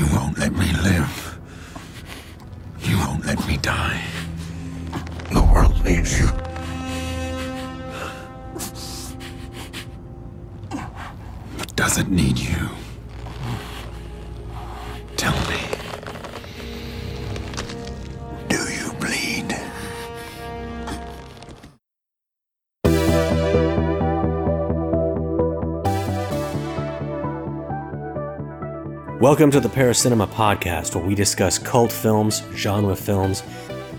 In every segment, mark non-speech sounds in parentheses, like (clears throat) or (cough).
You won't let me live. You won't let me die. The world needs you. But does it need you? Welcome to the Paracinema Podcast, where we discuss cult films, genre films,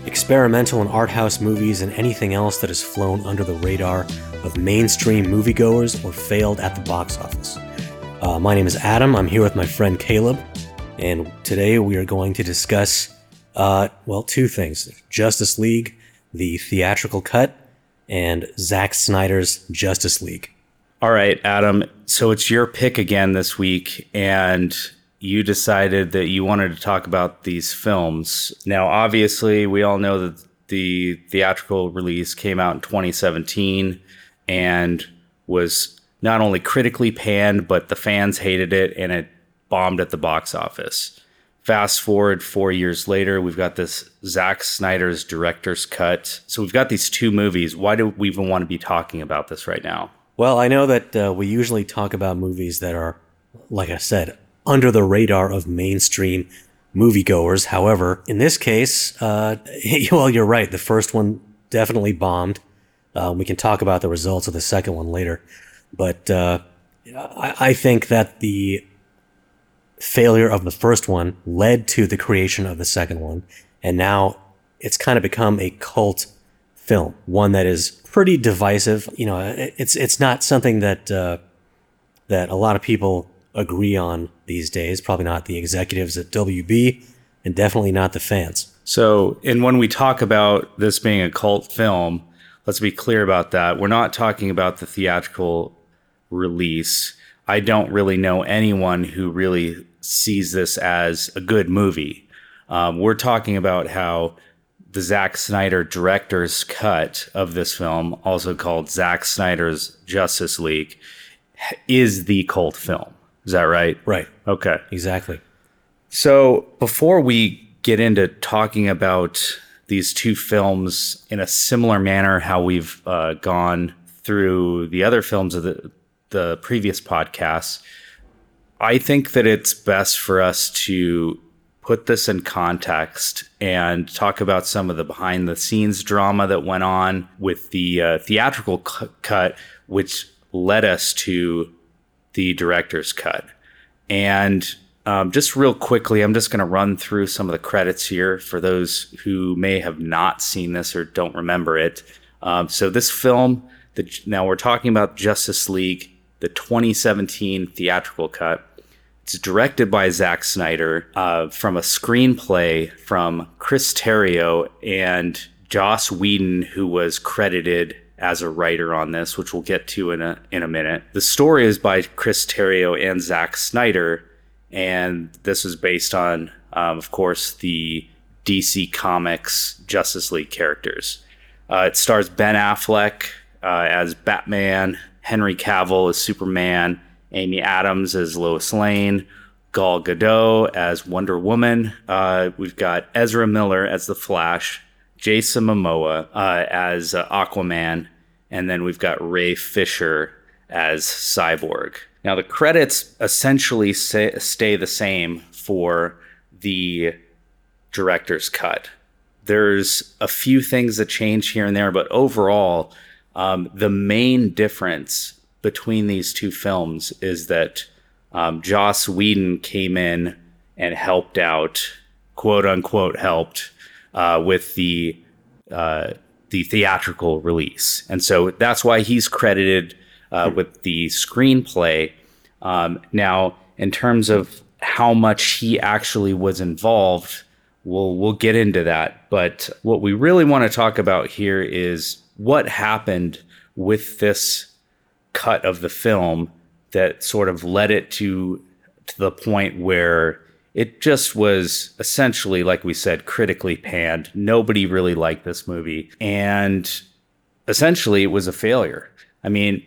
experimental and art house movies, and anything else that has flown under the radar of mainstream moviegoers or failed at the box office. Uh, my name is Adam. I'm here with my friend Kaleb, and today we are going to discuss, uh, well, two things Justice League, the theatrical cut, and Zack Snyder's Justice League. All right, Adam. So it's your pick again this week, and you decided that you wanted to talk about these films. Now, obviously, we all know that the theatrical release came out in 2017 and was not only critically panned, but the fans hated it and it bombed at the box office. Fast forward four years later, we've got this Zack Snyder's director's cut. So we've got these two movies. Why do we even want to be talking about this right now? Well, I know that uh, we usually talk about movies that are, like I said, under the radar of mainstream moviegoers. However, in this case, uh, (laughs) well, you're right. The first one definitely bombed. Uh, we can talk about the results of the second one later. But uh, I, I think that the failure of the first one led to the creation of the second one. And now it's kind of become a cult film, one that is pretty divisive. You know, it's it's not something that uh, that a lot of people agree on these days. Probably not the executives at WB, and definitely not the fans. So, and when we talk about this being a cult film, let's be clear about that. We're not talking about the theatrical release. I don't really know anyone who really sees this as a good movie. Um, we're talking about how the Zack Snyder director's cut of this film, also called Zack Snyder's Justice League, is the cult film. Is that right? Right. Okay. Exactly. So before we get into talking about these two films in a similar manner, how we've uh, gone through the other films of the the previous podcasts, I think that it's best for us to put this in context and talk about some of the behind the scenes drama that went on with the uh, theatrical cut, which led us to the director's cut. And um, just real quickly, I'm just going to run through some of the credits here for those who may have not seen this or don't remember it. Um, so, this film, the, now we're talking about Justice League, the 2017 theatrical cut. It's directed by Zack Snyder uh, from a screenplay from Chris Terrio and Joss Whedon, who was credited as a writer on this, which we'll get to in a in a minute. The story is by Chris Terrio and Zack Snyder, and this is based on, um, of course, the DC Comics Justice League characters. Uh, it stars Ben Affleck uh, as Batman, Henry Cavill as Superman, Amy Adams as Lois Lane, Gal Gadot as Wonder Woman. Uh, we've got Ezra Miller as the Flash, Jason Momoa uh, as uh, Aquaman, and then we've got Ray Fisher as Cyborg. Now the credits essentially say, stay the same for the director's cut. There's a few things that change here and there, but overall, um, the main difference between these two films is that um, Joss Whedon came in and helped out, quote unquote, helped uh, with the uh, the theatrical release, and so that's why he's credited uh, with the screenplay. Um, now, in terms of how much he actually was involved, we'll we'll get into that. But what we really want to talk about here is what happened with this cut of the film that sort of led it to to the point where it just was essentially like we said critically panned nobody really liked this movie and essentially it was a failure i mean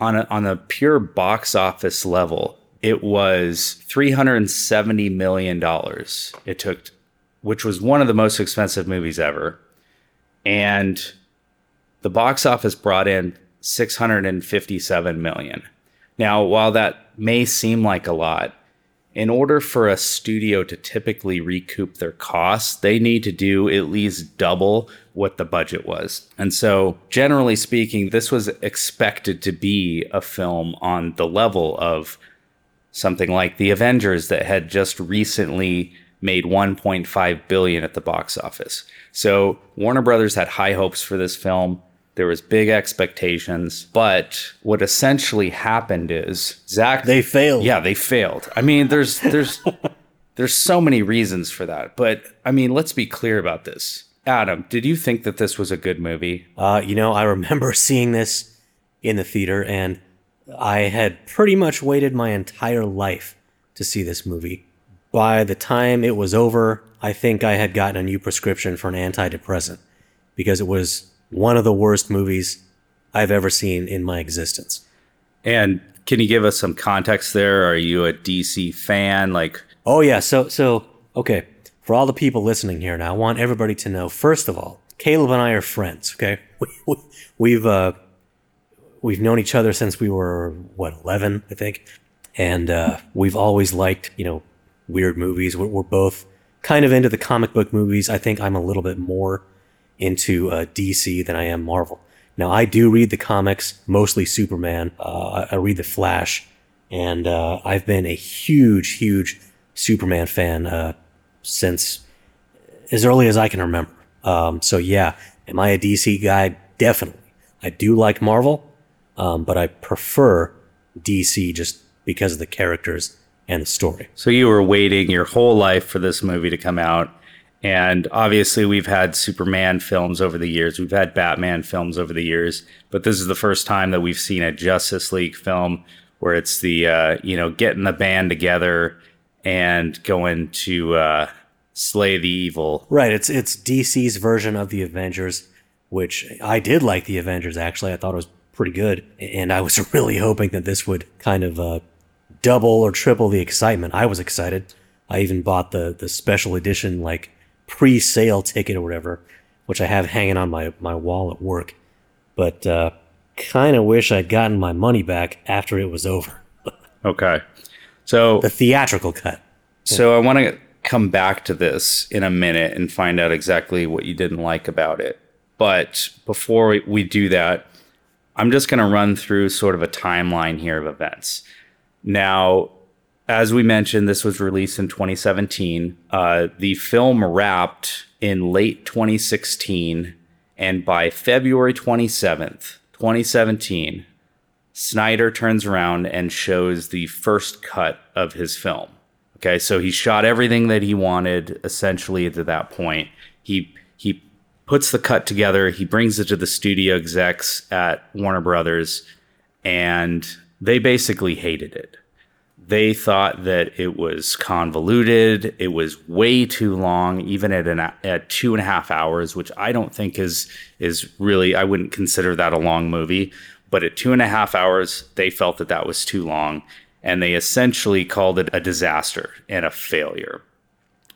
on a on a pure box office level it was $370 million. It took, which was one of the most expensive movies ever. And the box office brought in 657 million. Now, while that may seem like a lot, in order for a studio to typically recoup their costs, they need to do at least double what the budget was. And so, generally speaking, this was expected to be a film on the level of something like The Avengers that had just recently made 1.5 billion at the box office. So, Warner Brothers had high hopes for this film. There was big expectations, but what essentially happened is Zack They failed. yeah, they failed. I mean, there's there's (laughs) there's so many reasons for that. But I mean, let's be clear about this. Adam, did you think that this was a good movie? Uh, you know, I remember (laughs) seeing this in the theater, and I had pretty much waited my entire life to see this movie. By the time it was over, I think I had gotten a new prescription for an antidepressant because it was one of the worst movies I've ever seen in my existence. And can you give us some context there? Are you a DC fan? Like, Oh yeah, so so okay. For all the people listening here now, I want everybody to know. First of all, Kaleb and I are friends. Okay, we, we, we've uh, we've known each other since we were what eleven, I think, and uh, we've always liked you know weird movies. We're, we're both kind of into the comic book movies. I think I'm a little bit more into uh, DC than I am Marvel. Now I do read the comics, mostly Superman. Uh, I read the Flash, and uh, I've been a huge, huge Superman fan uh, since as early as I can remember. Um, so yeah, am I a DC guy? Definitely. I do like Marvel, um, but I prefer DC just because of the characters and the story. so you were waiting your whole life for this movie to come out. And obviously, we've had Superman films over the years. We've had Batman films over the years. But this is the first time that we've seen a Justice League film where it's the, uh, you know, getting the band together and going to uh, slay the evil. Right. It's it's DC's version of the Avengers, which I did like the Avengers actually. I thought it was pretty good, and I was (laughs) really hoping that this would kind of uh, double or triple the excitement. I was excited. I even bought the the special edition like pre-sale ticket or whatever, which I have hanging on my my wall at work. But uh, kind of wish I'd gotten my money back after it was over. (laughs) Okay. So The theatrical cut. So I want to come back to this in a minute and find out exactly what you didn't like about it. But before we- we do that, I'm just going to run through sort of a timeline here of events. Now, as we mentioned, this was released in 2017. Uh, the film wrapped in late 2016, and by February 27th, 2017, Snyder turns around and shows the first cut of his film. Okay, so he shot everything that he wanted essentially to that point. He he puts the cut together, he brings it to the studio execs at Warner Brothers, and they basically hated it. They thought that it was convoluted, it was way too long, even at an at two and a half hours, which I don't think is is really I wouldn't consider that a long movie. But at two and a half hours, they felt that that was too long, and they essentially called it a disaster and a failure.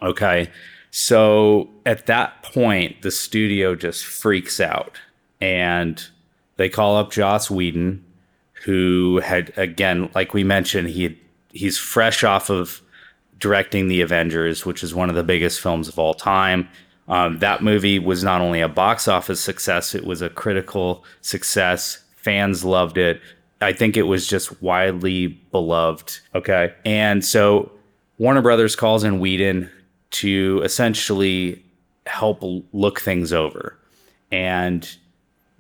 Okay. So at that point, the studio just freaks out and they call up Joss Whedon, who had, again, like we mentioned, he had, he's fresh off of directing The Avengers, which is one of the biggest films of all time. Um, that movie was not only a box office success, it was a critical success. Fans loved it. I think it was just widely beloved. Okay. And so Warner Brothers calls in Whedon to essentially help look things over. And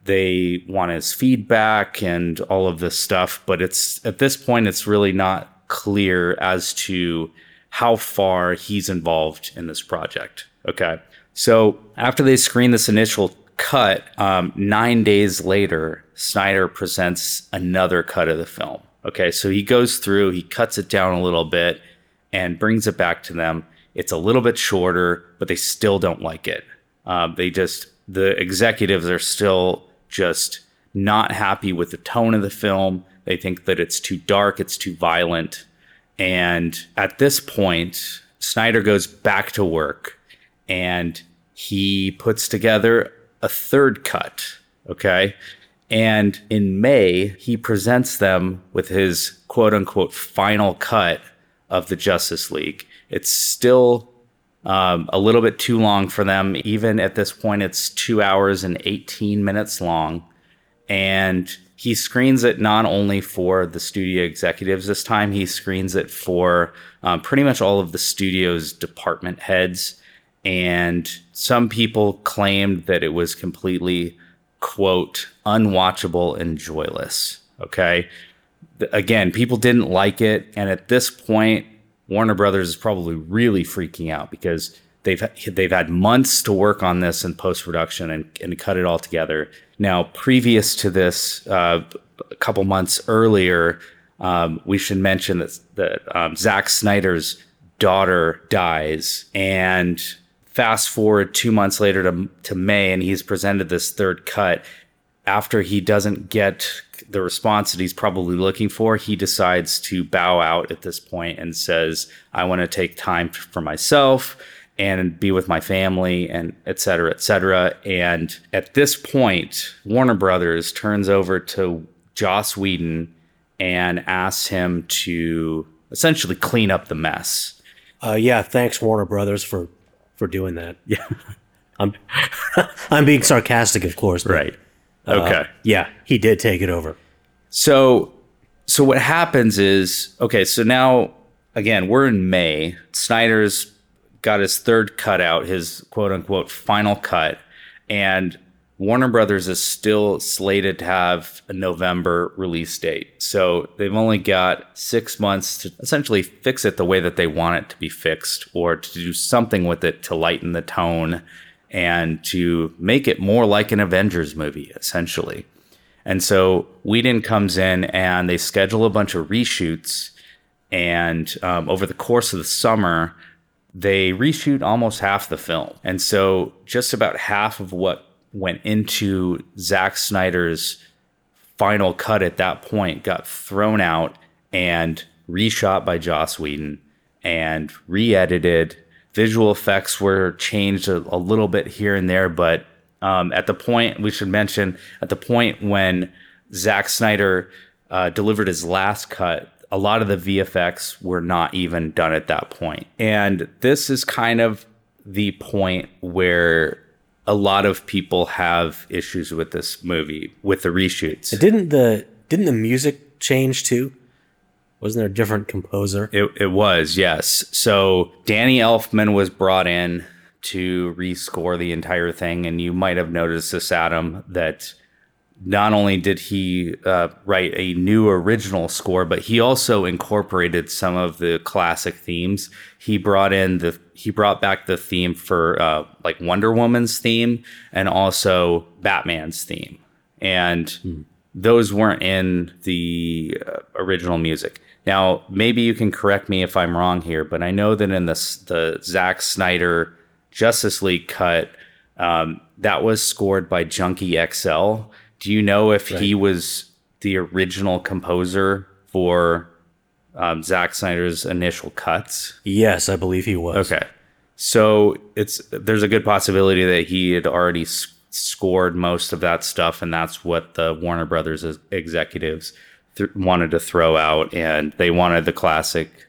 they want his feedback and all of this stuff, but it's at this point it's really not clear as to how far he's involved in this project. Okay. So after they screen this initial cut, um, nine days later, Snyder presents another cut of the film. Okay. So he goes through, he cuts it down a little bit and brings it back to them. It's a little bit shorter, but they still don't like it. Um, they just, the executives are still just not happy with the tone of the film. They think that it's too dark, it's too violent. And at this point, Snyder goes back to work and he puts together a third cut. Okay. And in May, he presents them with his quote unquote final cut of the Justice League. It's still um, a little bit too long for them. Even at this point, it's two hours and 18 minutes long. And he screens it not only for the studio executives this time, he screens it for um, pretty much all of the studio's department heads. And some people claimed that it was completely, quote, unwatchable and joyless. Okay. Again, people didn't like it. And at this point, Warner Brothers is probably really freaking out because they've they've had months to work on this in post production and, and cut it all together. Now, previous to this, uh, a couple months earlier, um, we should mention that that um, Zack Snyder's daughter dies, and fast forward two months later to to May, and he's presented this third cut. After he doesn't get the response that he's probably looking for, he decides to bow out at this point and says, "I want to take time for myself." And be with my family and et cetera, et cetera. And at this point, Warner Brothers turns over to Joss Whedon and asks him to essentially clean up the mess. Uh, yeah, thanks Warner Brothers for for doing that. (laughs) Yeah, I'm (laughs) I'm being sarcastic, of course. but, Right. uh, Okay. yeah, he did take it over. So so what happens is okay, so now again, we're in May. Snyder's got his third cut out, his quote unquote final cut, and Warner Brothers is still slated to have a November release date. So they've only got six months to essentially fix it the way that they want it to be fixed or to do something with it to lighten the tone and to make it more like an Avengers movie, essentially. And so Whedon comes in and they schedule a bunch of reshoots. And um, over the course of the summer, they reshoot almost half the film. And so just about half of what went into Zack Snyder's final cut at that point got thrown out and reshot by Joss Whedon and re-edited. Visual effects were changed a, a little bit here and there, but um, at the point we should mention at the point when Zack Snyder uh, delivered his last cut, a lot of the VFX were not even done at that point. And this is kind of the point where a lot of people have issues with this movie with the reshoots. Didn't the didn't the music change too? Wasn't there a different composer? It, it was, yes. So Danny Elfman was brought in to rescore the entire thing. And you might have noticed this, Adam, that not only did he uh, write a new original score, but he also incorporated some of the classic themes. He brought in the he brought back the theme for uh, like Wonder Woman's theme and also Batman's theme, and those weren't in the uh, original music. Now, maybe you can correct me if I'm wrong here, but I know that in the the Zack Snyder Justice League cut, um, that was scored by Junkie XL. Do you know if he was the original composer for um, Zack Snyder's initial cuts? Yes, I believe he was. Okay, so it's there's a good possibility that he had already s- scored most of that stuff, and that's what the Warner Brothers executives th- wanted to throw out, and they wanted the classic,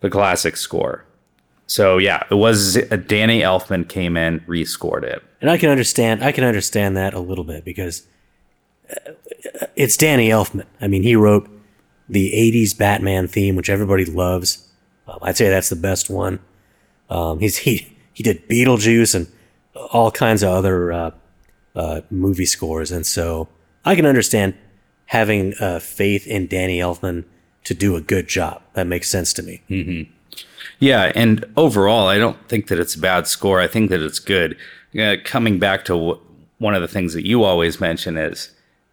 the classic score. So yeah, it was Danny Elfman came in, rescored it. And I can understand I can understand that a little bit because uh, it's Danny Elfman. I mean, he wrote the 80s Batman theme, which everybody loves. Um, I'd say that's the best one. Um, he's he he did Beetlejuice and all kinds of other uh, uh, movie scores, and so I can understand having uh, faith in Danny Elfman to do a good job. That makes sense to me. Yeah, and overall, I don't think that it's a bad score. I think that it's good. Uh, coming back to w- one of the things that you always mention is,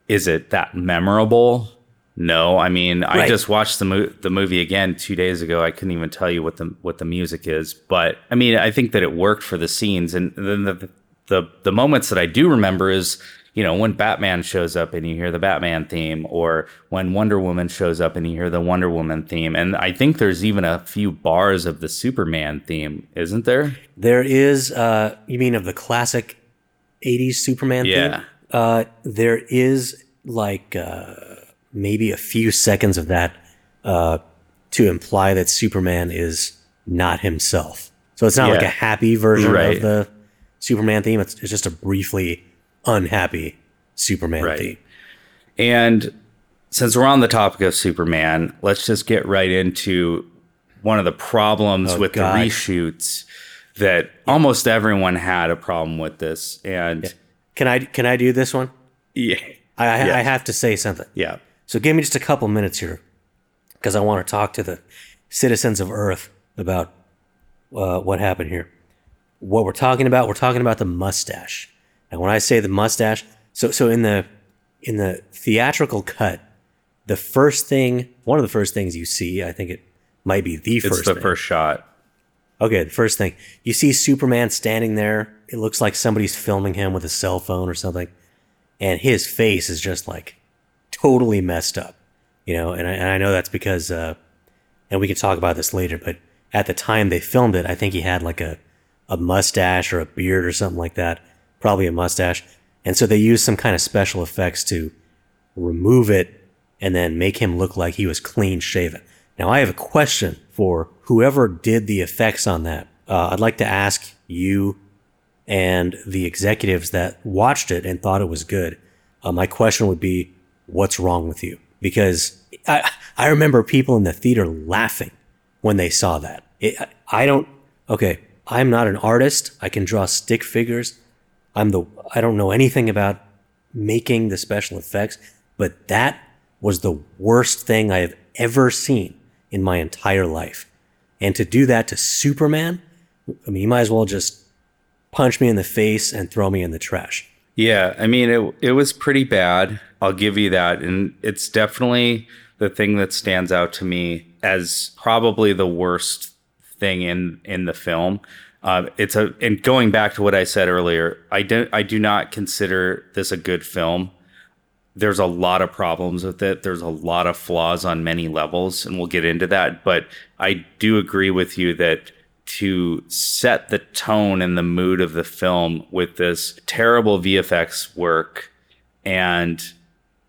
is it that memorable? No, I mean, I just watched the mo- the movie again two days ago. I couldn't even tell you what the what the music is, but I mean, I think that it worked for the scenes, and then the the the moments that I do remember is you know, when Batman shows up and you hear the Batman theme, or when Wonder Woman shows up and you hear the Wonder Woman theme. And I think there's even a few bars of the Superman theme, isn't there? There is, uh, you mean of the classic 80s Superman Yeah. theme? Uh, there is like uh, maybe a few seconds of that uh, to imply that Superman is not himself. So it's not like a happy version Right. of the Superman theme. It's, it's just a briefly unhappy Superman Right. theme. And since we're on the topic of Superman, let's just get right into one of the problems Oh, with God. the reshoots that almost everyone had a problem with this. And Can I can I do this one? yeah, I, I, Yeah. I have to say something. yeah, So give me just a couple minutes here, because I want to talk to the citizens of Earth about uh, what happened here. What we're talking about, we're talking about the mustache. And when I say the mustache, so so in the in the theatrical cut, the first thing, one of the first things you see, I think it might be the first. it's the thing. first shot. Okay, the first thing you see Superman standing there. It looks like somebody's filming him with a cell phone or something, and his face is just like totally messed up, you know. And I, and I know that's because, uh, and we can talk about this later, but at the time they filmed it, I think he had like a a mustache or a beard or something like that, probably a mustache, and so they used some kind of special effects to remove it and then make him look like he was clean shaven. Now, I have a question for whoever did the effects on that. Uh, I'd like to ask you and the executives that watched it and thought it was good. Uh, my question would be, what's wrong with you? Because I, I remember people in the theater laughing when they saw that. It, I- don't, okay, I'm not an artist. I can draw stick figures. I'm the, I don't know anything about making the special effects, but that was the worst thing I have ever seen in my entire life. And to do that to Superman, I mean, you might as well just punch me in the face and throw me in the trash. Yeah, I mean it it was pretty bad. I'll give you that and it's definitely the thing that stands out to me as probably the worst thing in in the film. Uh, it's a and going back to what I said earlier, I don't I do not consider this a good film. There's a lot of problems with it. There's a lot of flaws on many levels, and we'll get into that. But I do agree with you that to set the tone and the mood of the film with this terrible VFX work. And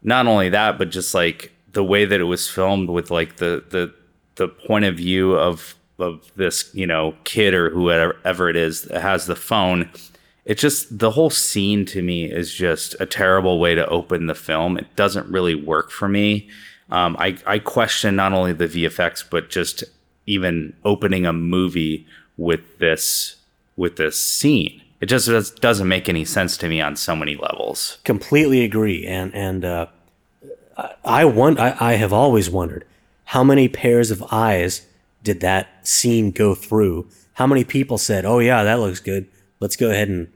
not only that but just like the way that it was filmed with like the the the point of view of of this you know kid or whoever it is that has the phone. It just the whole scene to me is just a terrible way to open the film. It doesn't really work for me. Um, I, I question not only the vfx but just even opening a movie with this with this scene it just does, doesn't make any sense to me on so many levels Completely agree. And and uh, I won- I I have always wondered how many pairs of eyes did that scene go through? How many people said, "Oh yeah, that looks good. Let's go ahead and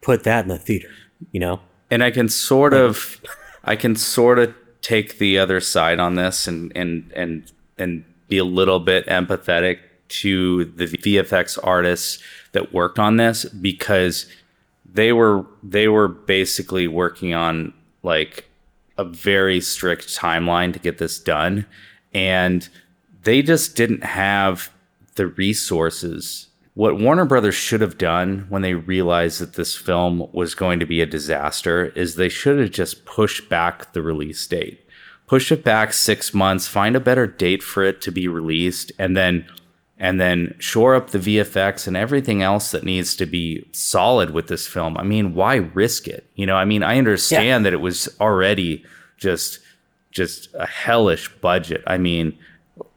put that in the theater." You know? and I can sort of, I can sort of take the other side on this and and and and be a little bit empathetic to the VFX artists that worked on this because they were they were basically working on like a very strict timeline to get this done and they just didn't have the resources what Warner Brothers should have done when they realized that this film was going to be a disaster is they should have just pushed back the release date. Push it back 6 months, find a better date for it to be released and then and then shore up the VFX and everything else that needs to be solid with this film. I mean, why risk it? You know, I mean, I understand that it was already just just a hellish budget. I mean,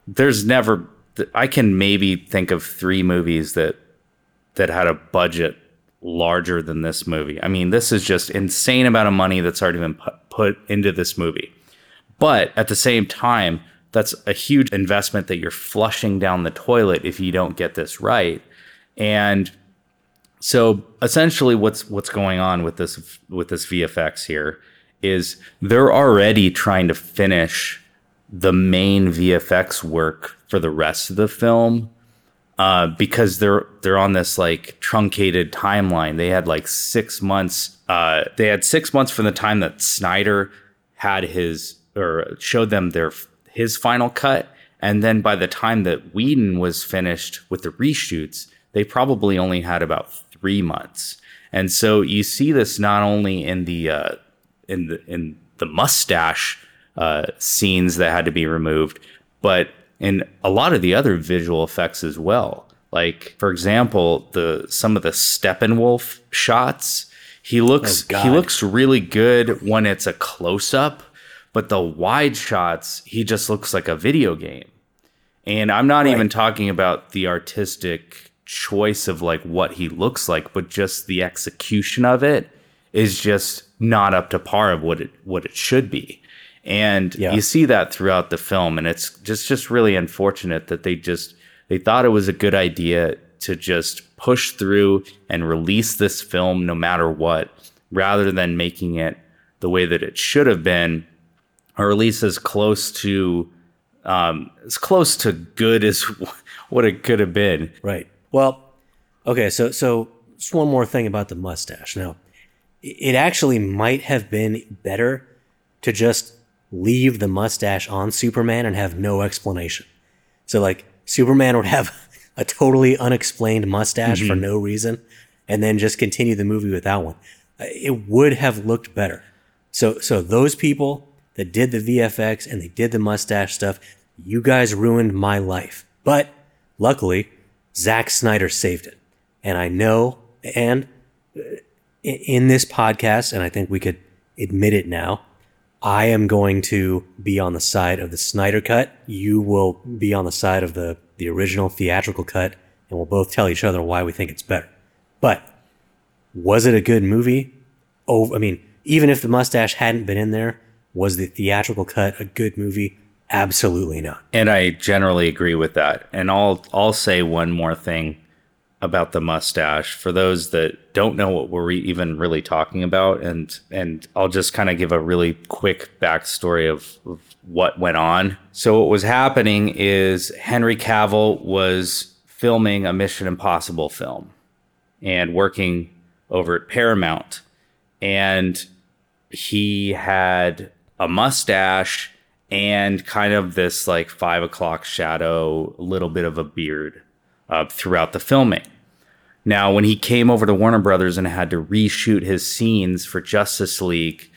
there's never I can maybe think of 3 movies that that had a budget larger than this movie. I mean, this is just insane amount of money that's already been pu- put into this movie. But at the same time, that's a huge investment that you're flushing down the toilet if you don't get this right. And so essentially what's what's going on with this with this VFX here is they're already trying to finish the main VFX work for the rest of the film uh, because they're they're on this like truncated timeline. They had like six months. Uh, they had six months from the time that Snyder had his or showed them their his final cut, and then by the time that Whedon was finished with the reshoots, they probably only had about three months. And so you see this not only in the uh, in the in the mustache uh, scenes that had to be removed, but in a lot of the other visual effects as well. Like for example, the some of the Steppenwolf shots. He looks Oh, he looks really good when it's a close up, but the wide shots he just looks like a video game. And I'm not even talking about the artistic choice of like what he looks like, but just the execution of it is just not up to par of what it what it should be. And Yeah. you see that throughout the film and it's just just really unfortunate that they just they thought it was a good idea to just push through and release this film no matter what rather than making it the way that it should have been or at least as close to um, as close to good as (laughs) what it could have been. Right. Well, okay. So, so just one more thing about the mustache. Now, it actually might have been better to just leave the mustache on Superman and have no explanation. So, like, Superman would have (laughs) a totally unexplained mustache for no reason, and then just continue the movie without one. Uh, It would have looked better. So, so those people that did the VFX and they did the mustache stuff, you guys ruined my life. But luckily, Zack Snyder saved it. And I know, and uh, in this podcast, and I think we could admit it now, I am going to be on the side of the Snyder cut. You will be on the side of the, the original theatrical cut, and we'll both tell each other why we think it's better. But was it a good movie? Oh, I mean, even if the mustache hadn't been in there, was the theatrical cut a good movie? Absolutely not. And I generally agree with that. And I'll I'll say one more thing about the mustache for those that don't know what we're even really talking about and and I'll just kind of give a really quick backstory of, of what went on. So what was happening is Henry Cavill was filming a Mission Impossible film and working over at Paramount and he had a mustache and kind of this like five o'clock shadow, a little bit of a beard uh, throughout the filming. Now, when he came over to Warner Brothers and had to reshoot his scenes for Justice League,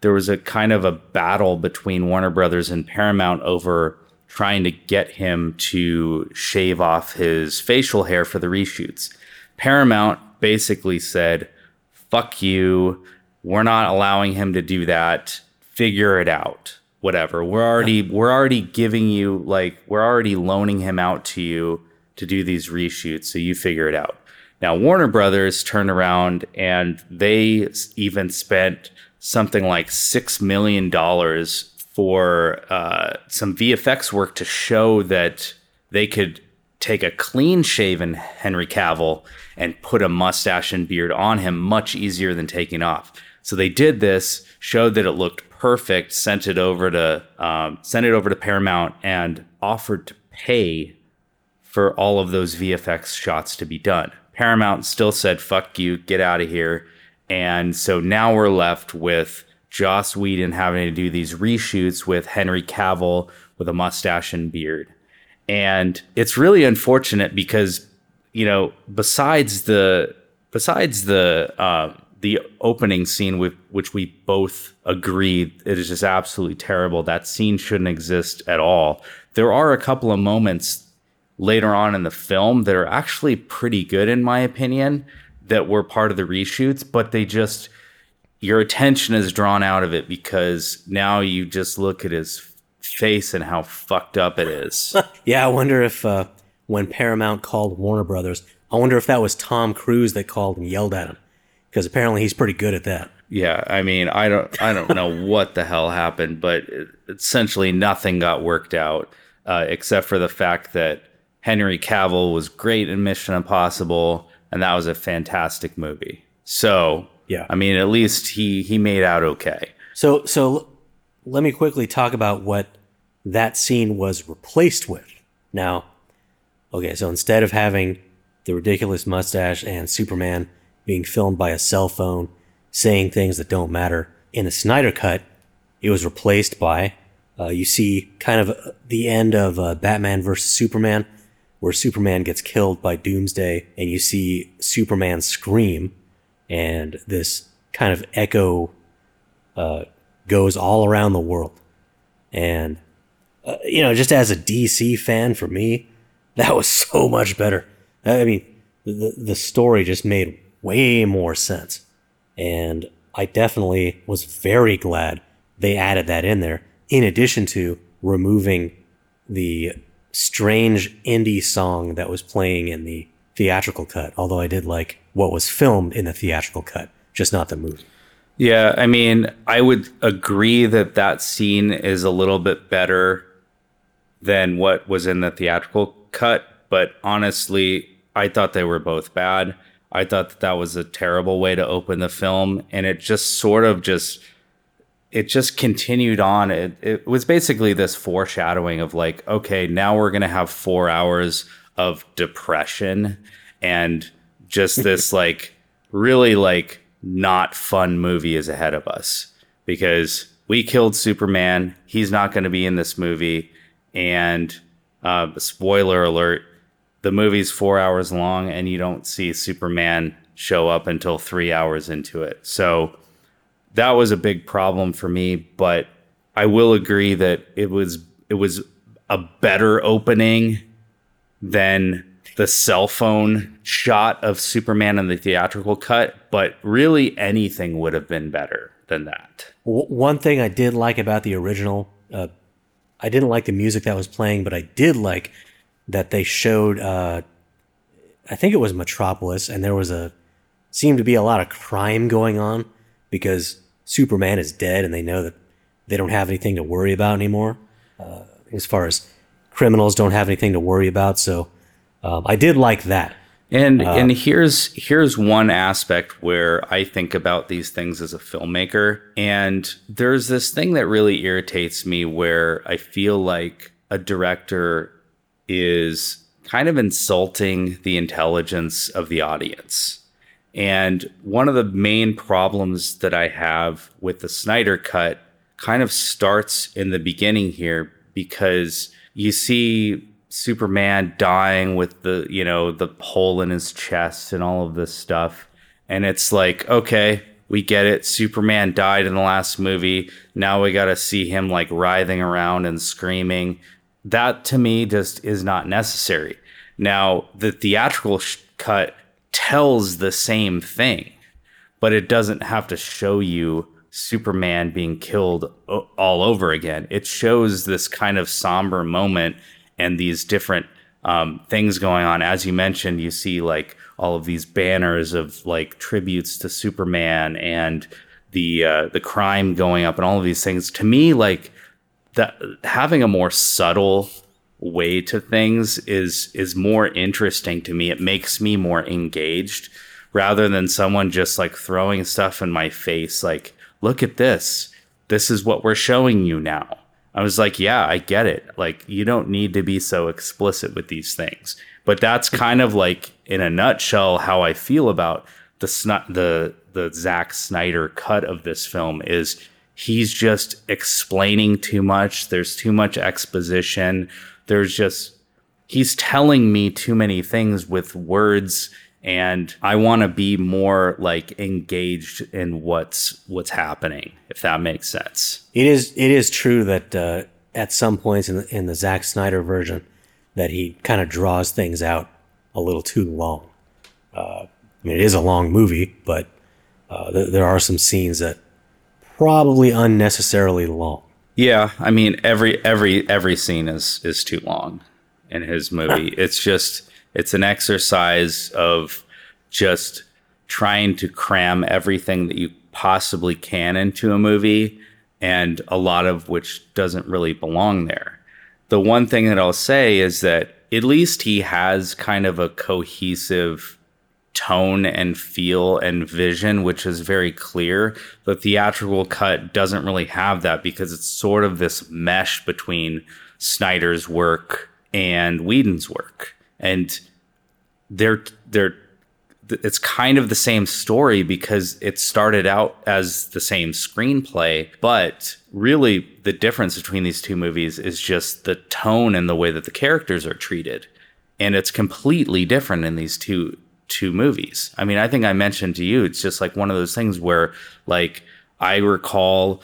there was a kind of a battle between Warner Brothers and Paramount over trying to get him to shave off his facial hair for the reshoots. Paramount basically said, fuck you. We're not allowing him to do that. Figure it out. Whatever. We're already we're already giving you like we're already loaning him out to you to do these reshoots, so you figure it out. Now Warner Brothers turned around and they even spent something like six million dollars for uh, some VFX work to show that they could take a clean shaven Henry Cavill and put a mustache and beard on him much easier than taking off. So they did this, showed that it looked perfect, sent it over to um, sent it over to Paramount, and offered to pay for all of those VFX shots to be done. Paramount still said, fuck you, get out of here. And so now we're left with Joss Whedon having to do these reshoots with Henry Cavill with a mustache and beard. And it's really unfortunate because, you know, besides the besides the uh, the opening scene with which we both agree it is just absolutely terrible. That scene shouldn't exist at all. There are a couple of moments later on in the film that are actually pretty good in my opinion that were part of the reshoots, but they just your attention is drawn out of it because now you just look at his face and how fucked up it is. (laughs) Yeah, I wonder if uh, when Paramount called Warner Brothers, I wonder if that was Tom Cruise that called and yelled at him, because apparently he's pretty good at that. yeah, I mean, I don't I don't know (laughs) what the hell happened, but it, essentially nothing got worked out uh, except for the fact that Henry Cavill was great in Mission Impossible and that was a fantastic movie. So, Yeah. I mean, at least he he made out okay. So, so let me quickly talk about what that scene was replaced with. Now, Okay, so instead of having the ridiculous mustache and Superman being filmed by a cell phone saying things that don't matter, in the Snyder Cut, it was replaced by, uh, you see kind of the end of uh, Batman versus Superman, where Superman gets killed by Doomsday, and you see Superman scream, and this kind of echo uh, goes all around the world. And, uh, you know, just as a DC fan for me, that was (laughs) so much better. I mean, the, the story just made way more sense. And I definitely was very glad they added that in there, in addition to removing the strange indie song that was playing in the theatrical cut, although I did like what was filmed in the theatrical cut, just not the movie. Yeah, I mean, I would agree that that scene is a little bit better than what was in the theatrical cut, but honestly, I thought they were both bad. I thought that that was a terrible way to open the film, and it just sort of just it just continued on. It, it was basically this foreshadowing of like, okay, now we're gonna have four hours of depression and just this (laughs) like really like not fun movie is ahead of us because we killed Superman. He's not going to be in this movie. And uh, spoiler alert, the movie's four hours long and you don't see Superman show up until three hours into it. So that was a big problem for me, but I will agree that it was it was a better opening than the cell phone shot of Superman in the theatrical cut, but really anything would have been better than that. One thing I did like about the original, uh, I didn't like the music that was playing, but I did like that they showed. Uh, I think it was Metropolis, and there was a seemed to be a lot of crime going on because Superman is dead, and they know that they don't have anything to worry about anymore. Uh, as far as criminals don't have anything to worry about, so um, I did like that. And uh, and here's here's one aspect where I think about these things as a filmmaker, and there's this thing that really irritates me where I feel like a director is kind of insulting the intelligence of the audience. And one of the main problems that I have with the Snyder cut kind of starts in the beginning here because you see Superman dying with the, you know, the hole in his chest and all of this stuff. And it's like, okay, we get it. Superman died in the last movie. Now we got to see him like writhing around and screaming. That to me just is not necessary. Now, the theatrical sh- cut tells the same thing, but it doesn't have to show you Superman being killed all over again. It shows this kind of somber moment and these different um, things going on. As you mentioned, you see like all of these banners of like tributes to Superman and the uh, the crime going up and all of these things. To me, like that having a more subtle way to things is is more interesting to me. It makes me more engaged rather than someone just like throwing stuff in my face like look at this. This is what we're showing you now. I was like, yeah, I get it. Like, you don't need to be so explicit with these things. But that's kind of like, in a nutshell, how I feel about the the the Zack Snyder cut of this film is he's just explaining too much. There's too much exposition. There's just he's telling me too many things with words and I want to be more like engaged in what's what's happening, if that makes sense. It is it is true that uh, at some points in the, in the Zack Snyder version, that he kind of draws things out a little too long. Uh, I mean, it is a long movie, but uh, th- there are some scenes that probably unnecessarily long. Yeah, I mean every every every scene is is too long in his movie. (laughs) it's just it's an exercise of just trying to cram everything that you possibly can into a movie and a lot of which doesn't really belong there. The one thing that I'll say is that at least he has kind of a cohesive tone and feel and vision, which is very clear. The theatrical cut doesn't really have that because it's sort of this mesh between Snyder's work and Whedon's work and they're they're it's kind of the same story because it started out as the same screenplay, but really the difference between these two movies is just the tone and the way that the characters are treated. And it's completely different in these two two movies. I mean, I think I mentioned to you it's just like one of those things where like I recall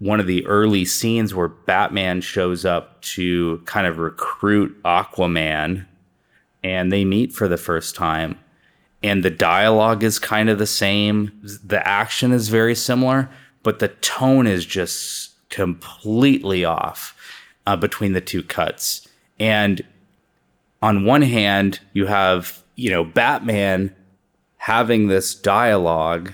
one of the early scenes where Batman shows up to kind of recruit Aquaman and they meet for the first time and the dialogue is kind of the same. The action is very similar, but the tone is just completely off uh, between the two cuts. And on one hand, you have, you know, Batman having this dialogue,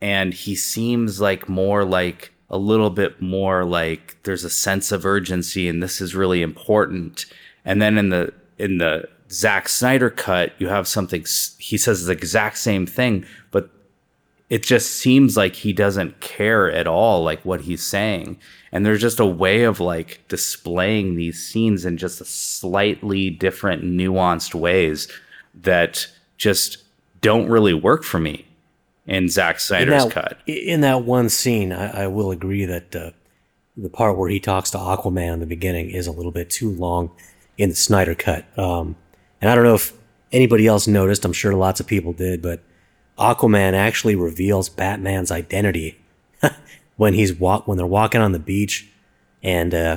and he seems like more like a little bit more like there's a sense of urgency and this is really important. And then in the in the Zack Snyder cut, you have something he says the exact same thing, but it just seems like he doesn't care at all like what he's saying. And there's just a way of like displaying these scenes in just a slightly different nuanced ways that just don't really work for me in Zack Snyder's in that, cut. In that one scene, I, I will agree that uh, the part where he talks to Aquaman in the beginning is a little bit too long in the Snyder cut. Um, and I don't know if anybody else noticed, I'm sure lots of people did, but Aquaman actually reveals Batman's identity (laughs) when he's walk when they're walking on the beach and uh,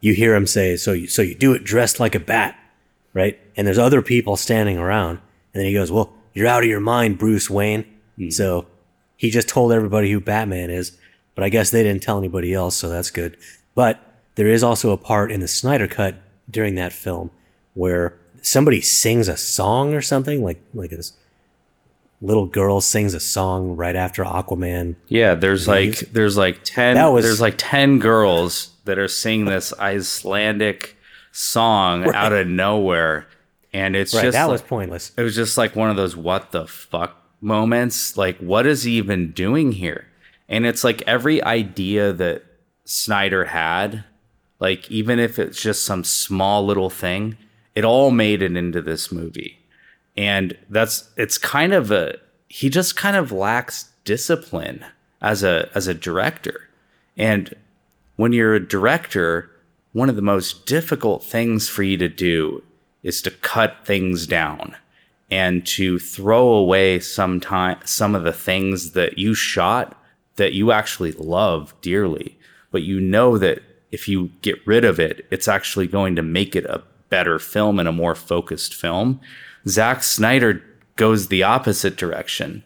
you hear him say, "So you so you do it dressed like a bat, right?" And there's other people standing around, and then he goes, "Well, you're out of your mind, Bruce Wayne." Mm. So he just told everybody who Batman is, but I guess they didn't tell anybody else, so that's good. But there is also a part in the Snyder cut during that film where somebody sings a song or something like like this little girl sings a song right after Aquaman. Yeah, there's leaves. like there's like ten that was, there's like ten girls that are singing this Icelandic song right. out of nowhere. And it's right, just that like, was pointless. It was just like one of those what the fuck moments. Like, what is he even doing here? And it's like every idea that Snyder had, like even if it's just some small little thing, it all made it into this movie. And that's it's kind of a he just kind of lacks discipline as a as a director. And when you're a director, one of the most difficult things for you to do is to cut things down and to throw away some time some of the things that you shot that you actually love dearly but you know that if you get rid of it it's actually going to make it a better film and a more focused film. Zack Snyder goes the opposite direction.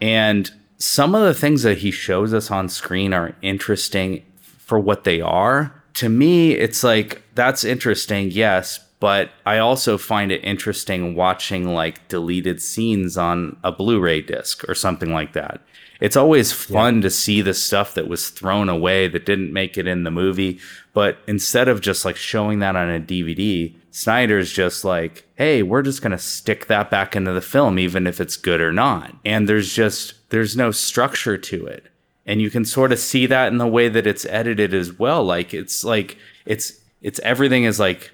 And some of the things that he shows us on screen are interesting for what they are. To me, it's like, that's interesting, yes, but I also find it interesting watching like deleted scenes on a Blu ray disc or something like that. It's always fun yeah. to see the stuff that was thrown away that didn't make it in the movie. But instead of just like showing that on a DVD, Snyder's just like, hey, we're just going to stick that back into the film, even if it's good or not. And there's just, there's no structure to it. And you can sort of see that in the way that it's edited as well. Like, it's like, it's, it's everything is like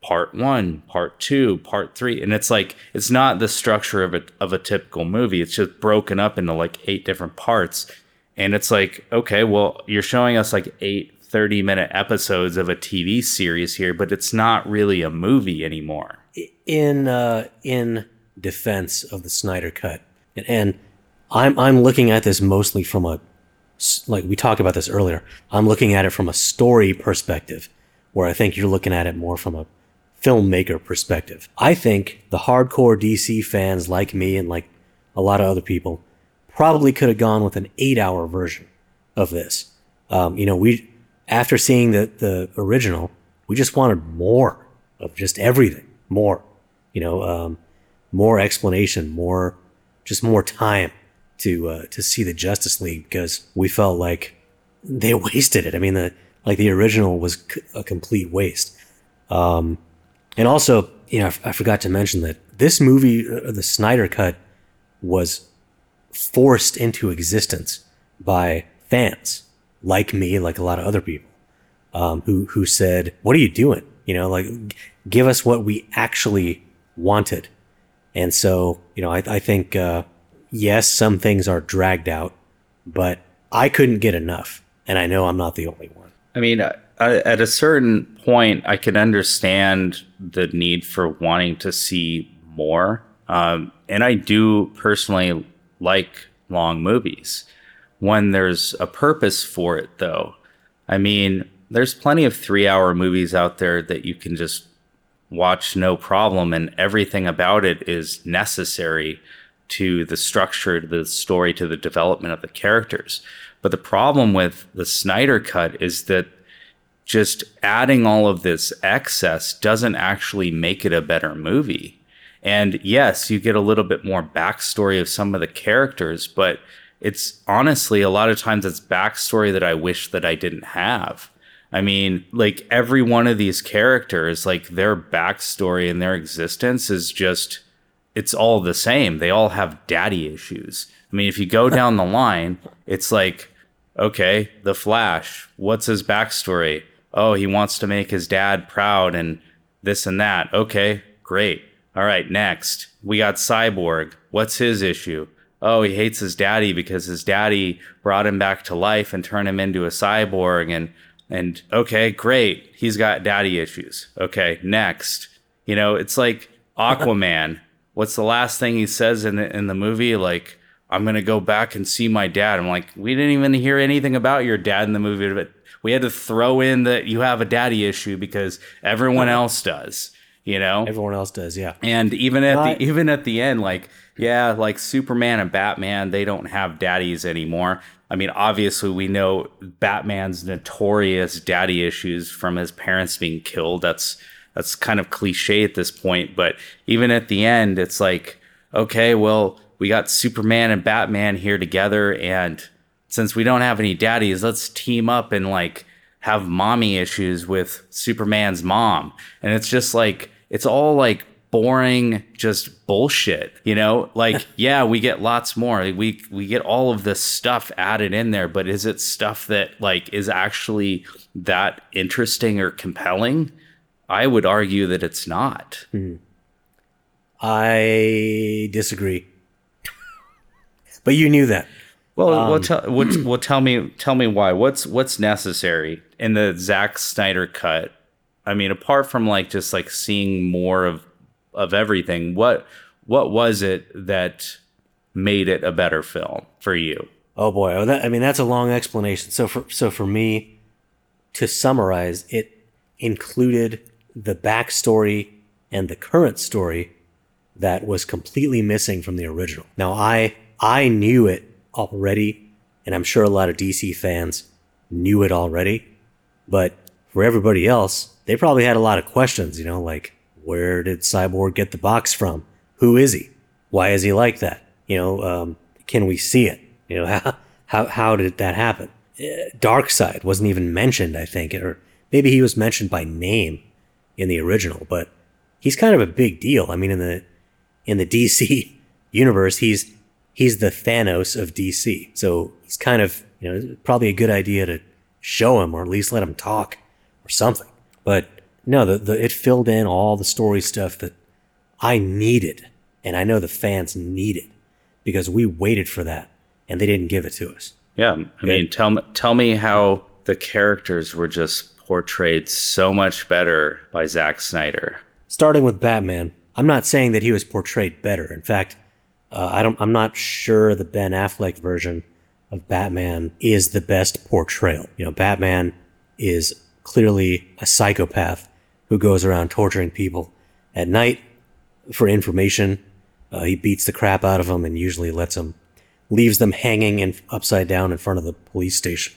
part one, part two, part three. And it's like, it's not the structure of a, of a typical movie. It's just broken up into like eight different parts. And it's like, okay, well, you're showing us like eight 30 minute episodes of a TV series here, but it's not really a movie anymore. In, uh, in defense of the Snyder cut, and, and I'm, I'm looking at this mostly from a, like we talked about this earlier, I'm looking at it from a story perspective, where I think you're looking at it more from a filmmaker perspective. I think the hardcore DC fans like me and like a lot of other people probably could have gone with an eight hour version of this. Um, you know, we, after seeing the, the original, we just wanted more of just everything, more, you know, um, more explanation, more, just more time to, uh, to see the Justice League because we felt like they (laughs) wasted it. I mean, the, like the original was a complete waste. Um, and also, you know, I, forgot to mention that this movie, uh, the Snyder Cut, was forced into existence by fans like me, like a lot of other people, um, who who said, "What are you doing? You know, like give us what we actually wanted. And so, you know, I, I think, uh, yes, some things are dragged out, but I couldn't get enough. And I know I'm not the only one. I mean, at a certain point, I can understand the need for wanting to see more. Um, and I do personally like long movies when there's a purpose for it, though. I mean, there's plenty of three hour movies out there that you can just watch no problem, and everything about it is necessary to the structure, to the story, to the development of the characters. But the problem with the Snyder Cut is that just adding all of this excess doesn't actually make it a better movie. And yes, you get a little bit more backstory of some of the characters, but it's honestly a lot of times it's backstory that I wish that I didn't have. I mean, like every one of these characters, like their backstory and their existence is just, it's all the same. They all have daddy issues. I mean, if you go (laughs) down the line, it's like, okay, the Flash, what's his backstory? Oh, he wants to make his dad proud and this and that. Okay, great. All right, next. We got Cyborg. What's his issue? Oh, he hates his daddy because his daddy brought him back to life and turned him into a cyborg. And, and okay, great. He's got daddy issues. Okay, next. You know, it's like Aquaman. (laughs) What's the last thing he says in the, in the movie? Like, I'm going to go back and see my dad. I'm like, we didn't even hear anything about your dad in the movie, but we had to throw in that you have a daddy issue because everyone else does you know? Everyone else does yeah. And even at Not, the even at the end like yeah like superman and batman they don't have daddies anymore. I mean obviously we know batman's notorious daddy issues from his parents being killed. That's that's kind of cliche at this point but even at the end it's like okay well we got superman and batman here together and since we don't have any daddies let's team up and like have mommy issues with superman's mom. And it's just like it's all like boring just bullshit you know? Like (laughs) yeah we get lots more. We we get all of this stuff added in there but is it stuff that like is actually that interesting or compelling? I would argue that it's not. Hmm. i disagree. (laughs) But you knew that. Well, um, well, tell, well, (clears throat) well, tell me, tell me why. What's what's necessary in the Zack Snyder cut I mean, apart from like just like seeing more of of everything, what what was it that made it a better film for you? Oh boy, oh, that, I mean that's a long explanation. So for so for me, to summarize, it included the backstory and the current story that was completely missing from the original. Now I I knew it already, and I'm sure a lot of DC fans knew it already, but for everybody else, they probably had a lot of questions, you know, like where did Cyborg get the box from? Who is he? Why is he like that? You know, um, can we see it? You know, (laughs) how, how, how did that happen? Uh, Darkseid wasn't even mentioned, I think, or maybe he was mentioned by name in the original, but he's kind of a big deal. I mean, in the, in the (laughs) DC universe, he's, he's the Thanos of DC. So he's kind of, you know, probably a good idea to show him or at least let him talk or something. But no, the, the, it filled in all the story stuff that I needed. And I know the fans needed because we waited for that and they didn't give it to us. Yeah. I mean, tell me, tell me how the characters were just portrayed so much better by Zack Snyder. Starting with Batman, I'm not saying that he was portrayed better. In fact, uh, I don't, I'm not sure the Ben Affleck version of Batman is the best portrayal. You know, Batman is clearly a psychopath who goes around torturing people at night for information. Uh, he beats the crap out of them and usually lets them, leaves them hanging and upside down in front of the police station.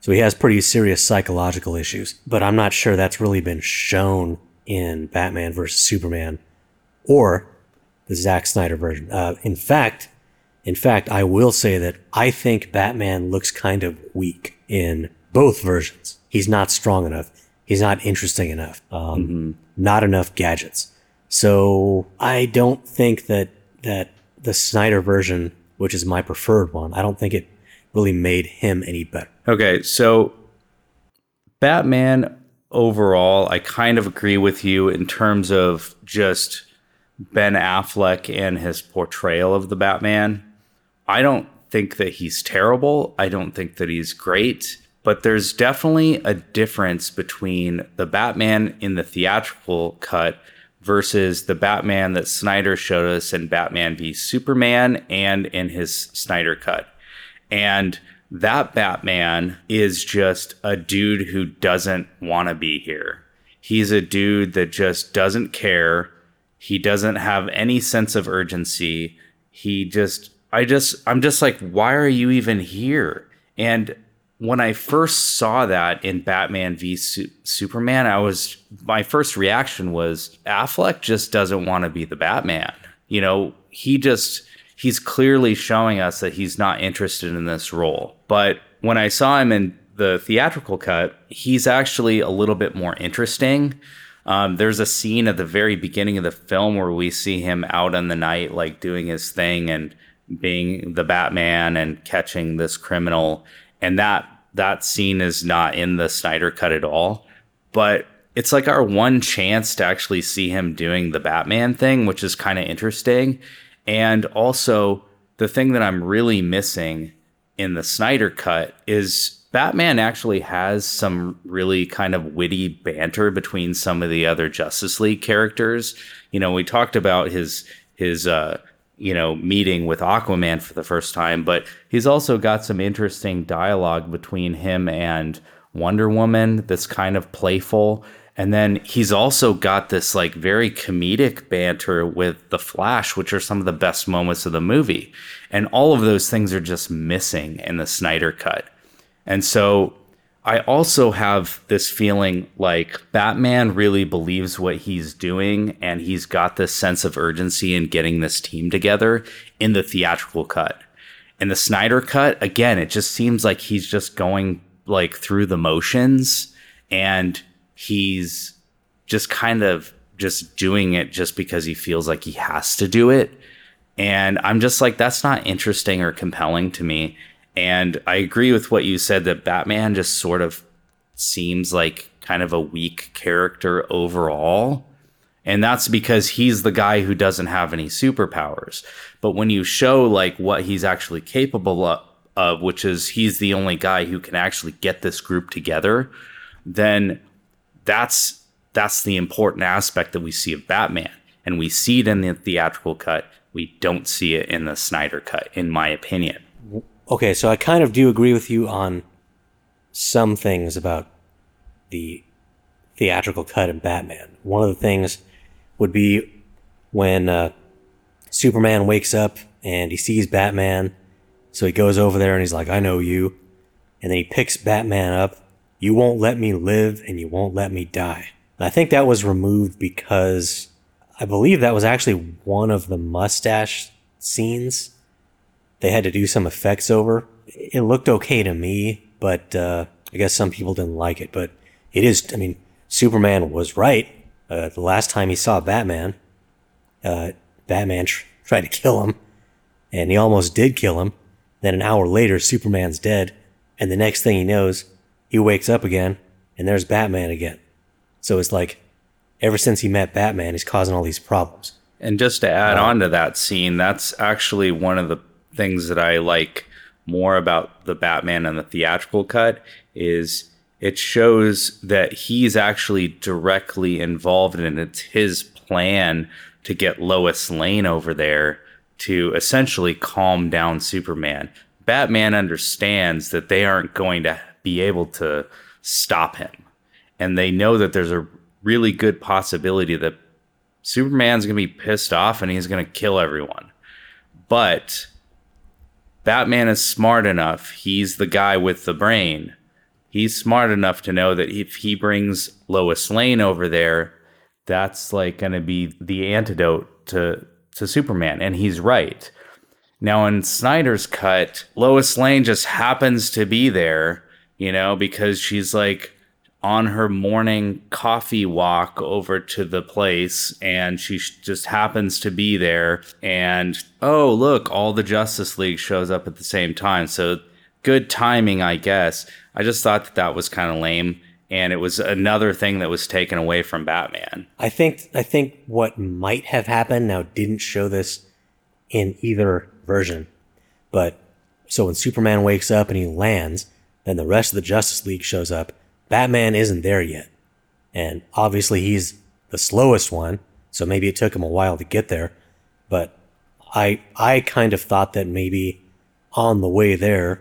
So he has pretty serious psychological issues, but I'm not sure that's really been shown in Batman vs Superman or the Zack Snyder version. Uh, in fact, in fact, I will say that I think Batman looks kind of weak in both versions he's not strong enough. He's not interesting enough. Um, mm-hmm. Not enough gadgets. So I don't think that that the Snyder version, which is my preferred one, I don't think it really made him any better. Okay, so Batman overall, I kind of agree with you in terms of just Ben Affleck and his portrayal of the Batman. I don't think that he's terrible. I don't think that he's great, but there's definitely a difference between the Batman in the theatrical cut versus the Batman that Snyder showed us in Batman v Superman and in his Snyder cut. And that Batman is just a dude who doesn't want to be here. He's a dude that just doesn't care. He doesn't have any sense of urgency. He just, I just, I'm just like, why are you even here? And when I first saw that in Batman v Su- Superman, I was, my first reaction was Affleck just doesn't want to be the Batman. You know, he just, he's clearly showing us that he's not interested in this role. But when I saw him in the theatrical cut, he's actually a little bit more interesting. Um, there's a scene at the very beginning of the film where we see him out in the night, like doing his thing and being the Batman and catching this criminal. And that that scene is not in the Snyder cut at all. But it's like our one chance to actually see him doing the Batman thing, which is kind of interesting. And also, the thing that I'm really missing in the Snyder cut is Batman actually has some really kind of witty banter between some of the other Justice League characters. You know, we talked about his his uh, you know meeting with Aquaman for the first time, but he's also got some interesting dialogue between him and Wonder Woman that's kind of playful. And then he's also got this like very comedic banter with the Flash, which are some of the best moments of the movie. And all of those things are just missing in the Snyder cut. And so I also have this feeling like Batman really believes what he's doing and he's got this sense of urgency in getting this team together in the theatrical cut. In the Snyder cut, again, it just seems like he's just going like through the motions and he's just kind of just doing it just because he feels like he has to do it. And I'm just like, that's not interesting or compelling to me. And I agree with what you said that Batman just sort of seems like kind of a weak character overall. And that's because he's the guy who doesn't have any superpowers. But when you show like what he's actually capable of, of which is he's the only guy who can actually get this group together, then that's that's the important aspect that we see of Batman, and we see it in the theatrical cut. We don't see it in the Snyder cut, in my opinion. Okay, so I kind of do agree with you on some things about the theatrical cut in Batman. One of the things would be when uh, Superman wakes up and he sees Batman, so he goes over there and he's like, "I know you," and then he picks Batman up you won't let me live and you won't let me die. And I think that was removed because I believe that was actually one of the mustache scenes they had to do some effects over. It looked okay to me, but uh, I guess some people didn't like it. But it is, I mean, Superman was right. Uh, the last time he saw Batman, uh, Batman tr- tried to kill him, and he almost did kill him. Then an hour later, Superman's dead, and the next thing he knows, he wakes up again and there's Batman again. So it's like ever since he met Batman, he's causing all these problems. And just to add on to that scene, that's actually one of the things that I like more about the Batman and the theatrical cut is it shows that he's actually directly involved in it. It's his plan to get Lois Lane over there to essentially calm down Superman. Batman understands that they aren't going to be able to stop him. And they know that there's a really good possibility that Superman's going to be pissed off and he's going to kill everyone. But Batman is smart enough. He's the guy with the brain. He's smart enough to know that if he brings Lois Lane over there, that's like going to be the antidote to to Superman and he's right. Now in Snyder's cut, Lois Lane just happens to be there you know, because she's like on her morning coffee walk over to the place and she just happens to be there and oh look all the justice league shows up at the same time so good timing i guess i just thought that that was kind of lame and it was another thing that was taken away from Batman. I think I think what might have happened now didn't show this in either version, but so when Superman wakes up and he lands, then the rest of the Justice League shows up. Batman isn't there yet, and obviously he's the slowest one, so maybe it took him a while to get there. But I I kind of thought that maybe on the way there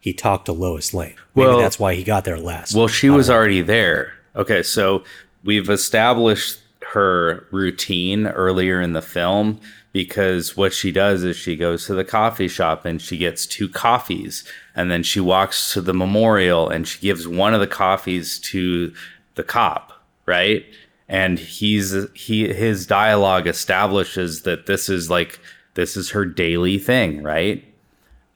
he talked to Lois Lane. Maybe Well- that's why he got there last. Well, she was uh, already there. Okay, so we've established her routine earlier in the film because what she does is she goes to the coffee shop and she gets two coffees and then she walks to the memorial and she gives one of the coffees to the cop, right? And he's he his dialogue establishes that this is like this is her daily thing, right?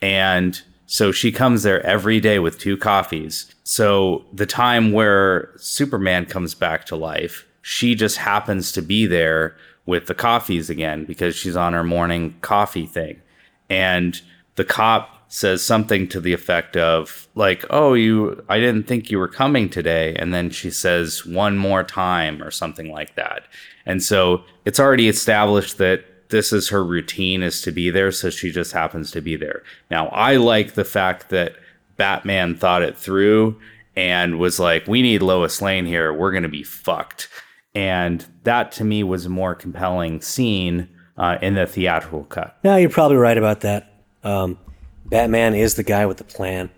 And so she comes there every day with two coffees. So the time where Superman comes back to life, she just happens to be there with the coffees again because she's on her morning coffee thing. And the cop says something to the effect of like, "Oh, you I didn't think you were coming today." And then she says one more time or something like that. And so it's already established that this is her routine is to be there so she just happens to be there now i like the fact that batman thought it through and was like we need lois lane here we're going to be fucked and that to me was a more compelling scene uh, in the theatrical cut No, you're probably right about that. Um, Batman is the guy with the plan.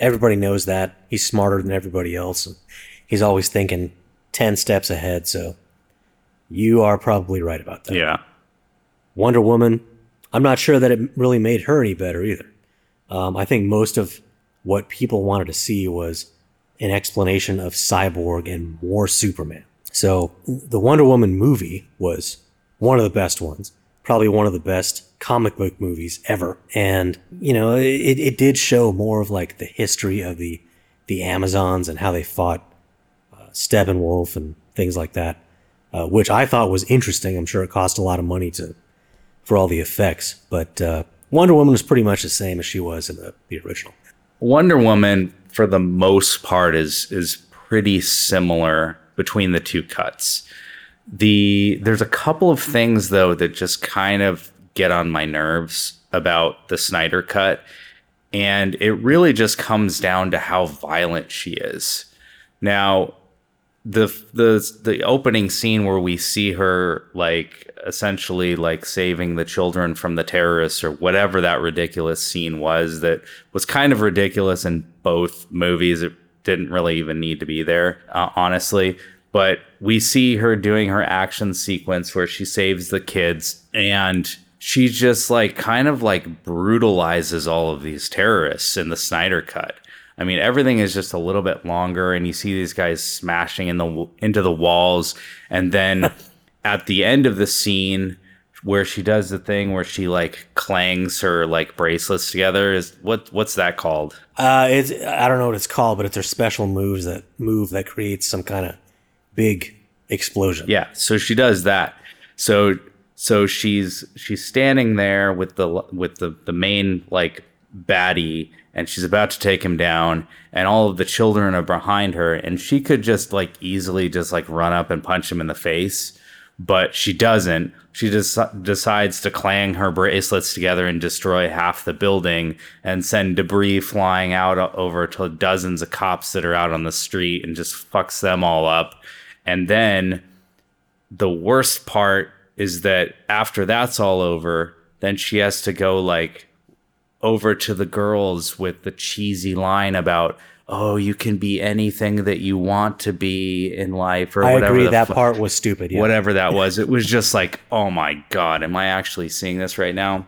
Everybody knows that. He's smarter than everybody else. And he's always thinking 10 steps ahead. So you are probably right about that. yeah Wonder Woman, I'm not sure that it really made her any better either. Um, I think most of what people wanted to see was an explanation of Cyborg and more Superman. So the Wonder Woman movie was one of the best ones, probably one of the best comic book movies ever. And, you know, it, it did show more of like the history of the, the Amazons and how they fought uh, Steppenwolf and things like that, uh, which I thought was interesting. I'm sure it cost a lot of money to for all the effects. But uh, Wonder Woman was pretty much the same as she was in the, the original. Wonder Woman, for the most part, is is pretty similar between the two cuts. The there's a couple of things though that just kind of get on my nerves about the Snyder cut, and it really just comes down to how violent she is. Now, the the the opening scene where we see her like essentially like saving the children from the terrorists or whatever that ridiculous scene was that was kind of ridiculous in both movies it didn't really even need to be there uh, honestly. But we see her doing her action sequence where she saves the kids and she just like kind of like brutalizes all of these terrorists in the Snyder cut. I mean, everything is just a little bit longer, and you see these guys smashing in the into the walls, and then (laughs) at the end of the scene where she does the thing where she like clangs her like bracelets together is what what's that called? Uh, it's I don't know what it's called, but it's her special moves that move that creates some kind of big explosion. Yeah, so she does that. So so she's she's standing there with the with the the main like baddie and she's about to take him down and all of the children are behind her and she could just like easily just like run up and punch him in the face but she doesn't. She just decides to clang her bracelets together and destroy half the building and send debris flying out over to dozens of cops that are out on the street and just fucks them all up. And then the worst part is that after that's all over then she has to go like over to the girls with the cheesy line about oh you can be anything that you want to be in life or I whatever agree that fu- part was stupid. Yeah. whatever that was it was just like oh my god am i actually seeing this right now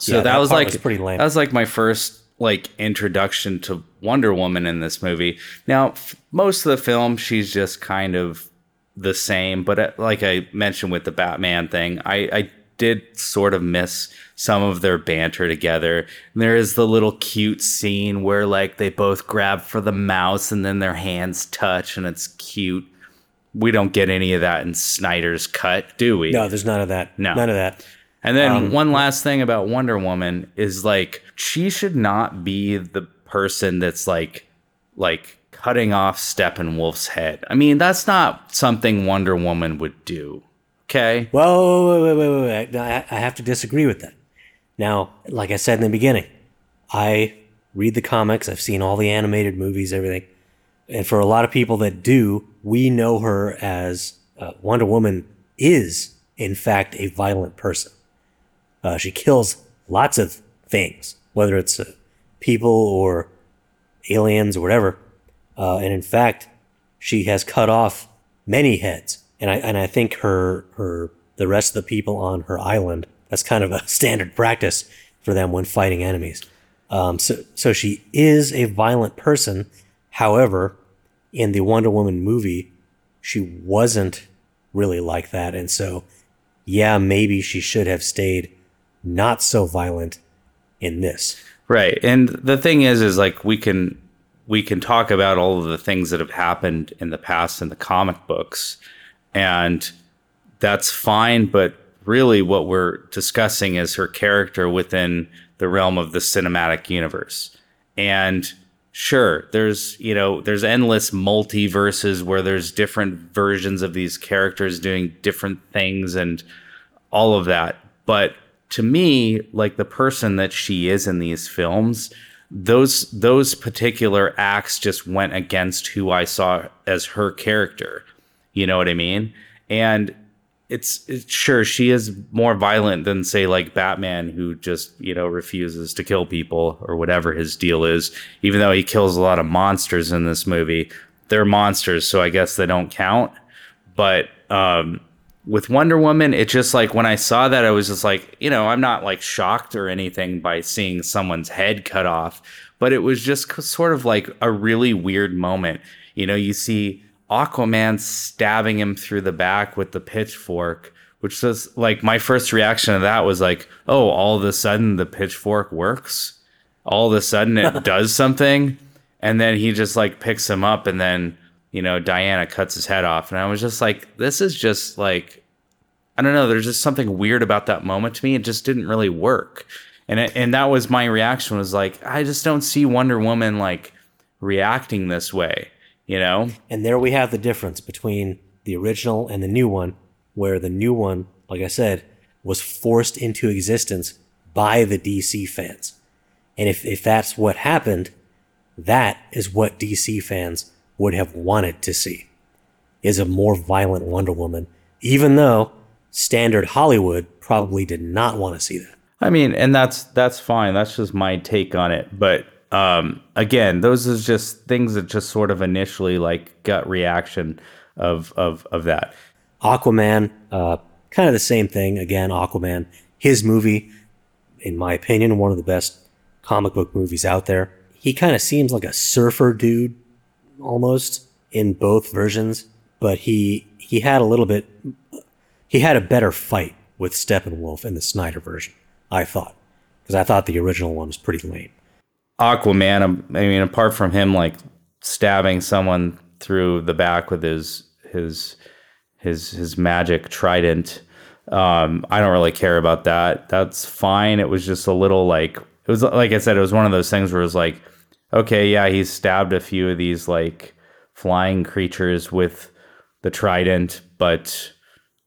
so Yeah, that, that was like was pretty lame. that was like my first like introduction to wonder woman in this movie now f- most of the film she's just kind of the same but uh, like i mentioned with the batman thing i i did sort of miss some of their banter together. And there is the little cute scene where like they both grab for the mouse and then their hands touch and it's cute. We don't get any of that in Snyder's cut, do we? no, there's none of that. No. none of that. And then Um, one last thing about Wonder Woman is like she should not be the person that's like like cutting off Steppenwolf's head. I mean, that's not something Wonder Woman would do. Okay. Well, wait, wait, wait, wait, I have to disagree with that. Now, like I said in the beginning, I read the comics. I've seen all the animated movies, everything. And for a lot of people that do, we know her as uh, Wonder Woman is, in fact, a violent person. Uh, she kills lots of things, whether it's uh, people or aliens or whatever. Uh, and in fact, she has cut off many heads. And I, and I think her, her, the rest of the people on her island, that's kind of a (laughs) standard practice for them when fighting enemies. Um, so, so she is a violent person. However, in the Wonder Woman movie, she wasn't really like that. And so, yeah, maybe she should have stayed not so violent in this. Right. And the thing is is like we can we can talk about all of the things that have happened in the past in the comic books and that's fine, but really what we're discussing is her character within the realm of the cinematic universe. And sure, there's, you know, there's endless multiverses where there's different versions of these characters doing different things and all of that. But to me, like the person that she is in these films, those those particular acts just went against who I saw as her character. You know what I mean? And it's, it's sure she is more violent than say like Batman who just, you know, refuses to kill people or whatever his deal is, even though he kills a lot of monsters in this movie. They're monsters, so I guess they don't count. But um with Wonder Woman, it just like when I saw that, I was just like, you know, I'm not like shocked or anything by seeing someone's head cut off, but it was just sort of like a really weird moment. You know, you see Aquaman stabbing him through the back with the pitchfork, which was like my first reaction to that was like, oh, all of a sudden the pitchfork works. All of a sudden it (laughs) does something. And then he just like picks him up and then you know, Diana cuts his head off. And I was just like, this is just like, I don't know. There's just something weird about that moment to me. It just didn't really work. And, it, and that was my reaction was like, I just don't see Wonder Woman like reacting this way, you know? And there we have the difference between the original and the new one, where the new one, like I said, was forced into existence by the DC fans. And if, if that's what happened, that is what DC fans would have wanted to see is a more violent Wonder Woman, even though standard Hollywood probably did not want to see that. I mean, and that's that's fine. That's just my take on it. But um, again, those are just things that just sort of initially like gut reaction of of of that. Aquaman, uh, kind of the same thing. Again, Aquaman, his movie, in my opinion, one of the best comic book movies out there. He kind of seems like a surfer dude almost in both versions, but he he had a little bit he had a better fight with Steppenwolf in the Snyder version, I thought, because I thought the original one was pretty lame. Aquaman, um, I mean, apart from him like stabbing someone through the back with his his his his magic trident, um, I don't really care about that. That's fine. It was just a little like it was like I said, it was one of those things where it was like okay, yeah, he's stabbed a few of these like flying creatures with the trident, but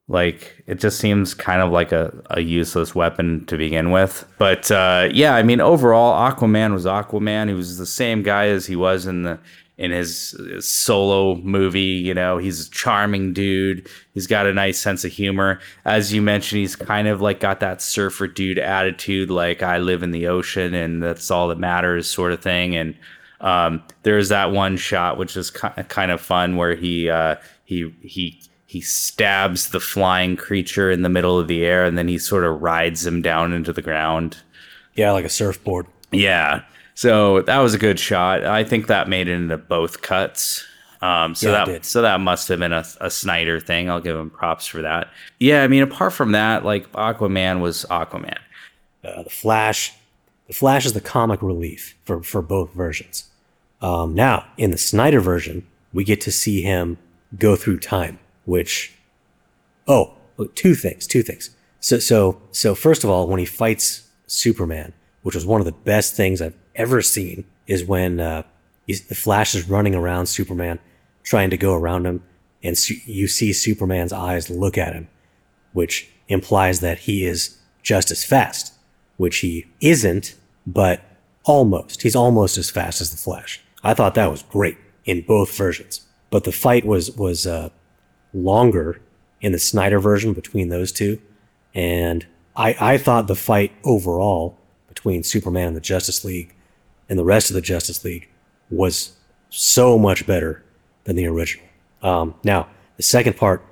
like it just seems kind of like a, a useless weapon to begin with. But uh, yeah, I mean overall Aquaman was Aquaman. He was the same guy as he was in the in his, his, solo movie. You know, he's a charming dude. He's got a nice sense of humor. As you mentioned, he's kind of like got that surfer dude attitude, like I live in the ocean and that's all that matters, sort of thing. And um, there's that one shot which is kind of fun where he uh, he he he stabs the flying creature in the middle of the air and then he sort of rides him down into the ground. Yeah, like a surfboard. Yeah. So that was a good shot. I think that made it into both cuts. Um, so yeah, that so that must have been a, a, Snyder thing. I'll give him props for that. Yeah, I mean, apart from that, like Aquaman was Aquaman. Uh, the Flash, the Flash is the comic relief for for both versions. Um, now, in the Snyder version, we get to see him go through time, which, oh, two things, two things. So so so first of all, when he fights Superman, which was one of the best things I've ever seen is when uh, the Flash is running around Superman, trying to go around him, and su- you see Superman's eyes look at him, which implies that he is just as fast, which he isn't, but almost. He's almost as fast as the Flash. I thought that was great in both versions, but the fight was was uh, longer in the Snyder version between those two, and I I thought the fight overall between Superman and the Justice League and the rest of the Justice League was so much better than the original. Um, now, the second part,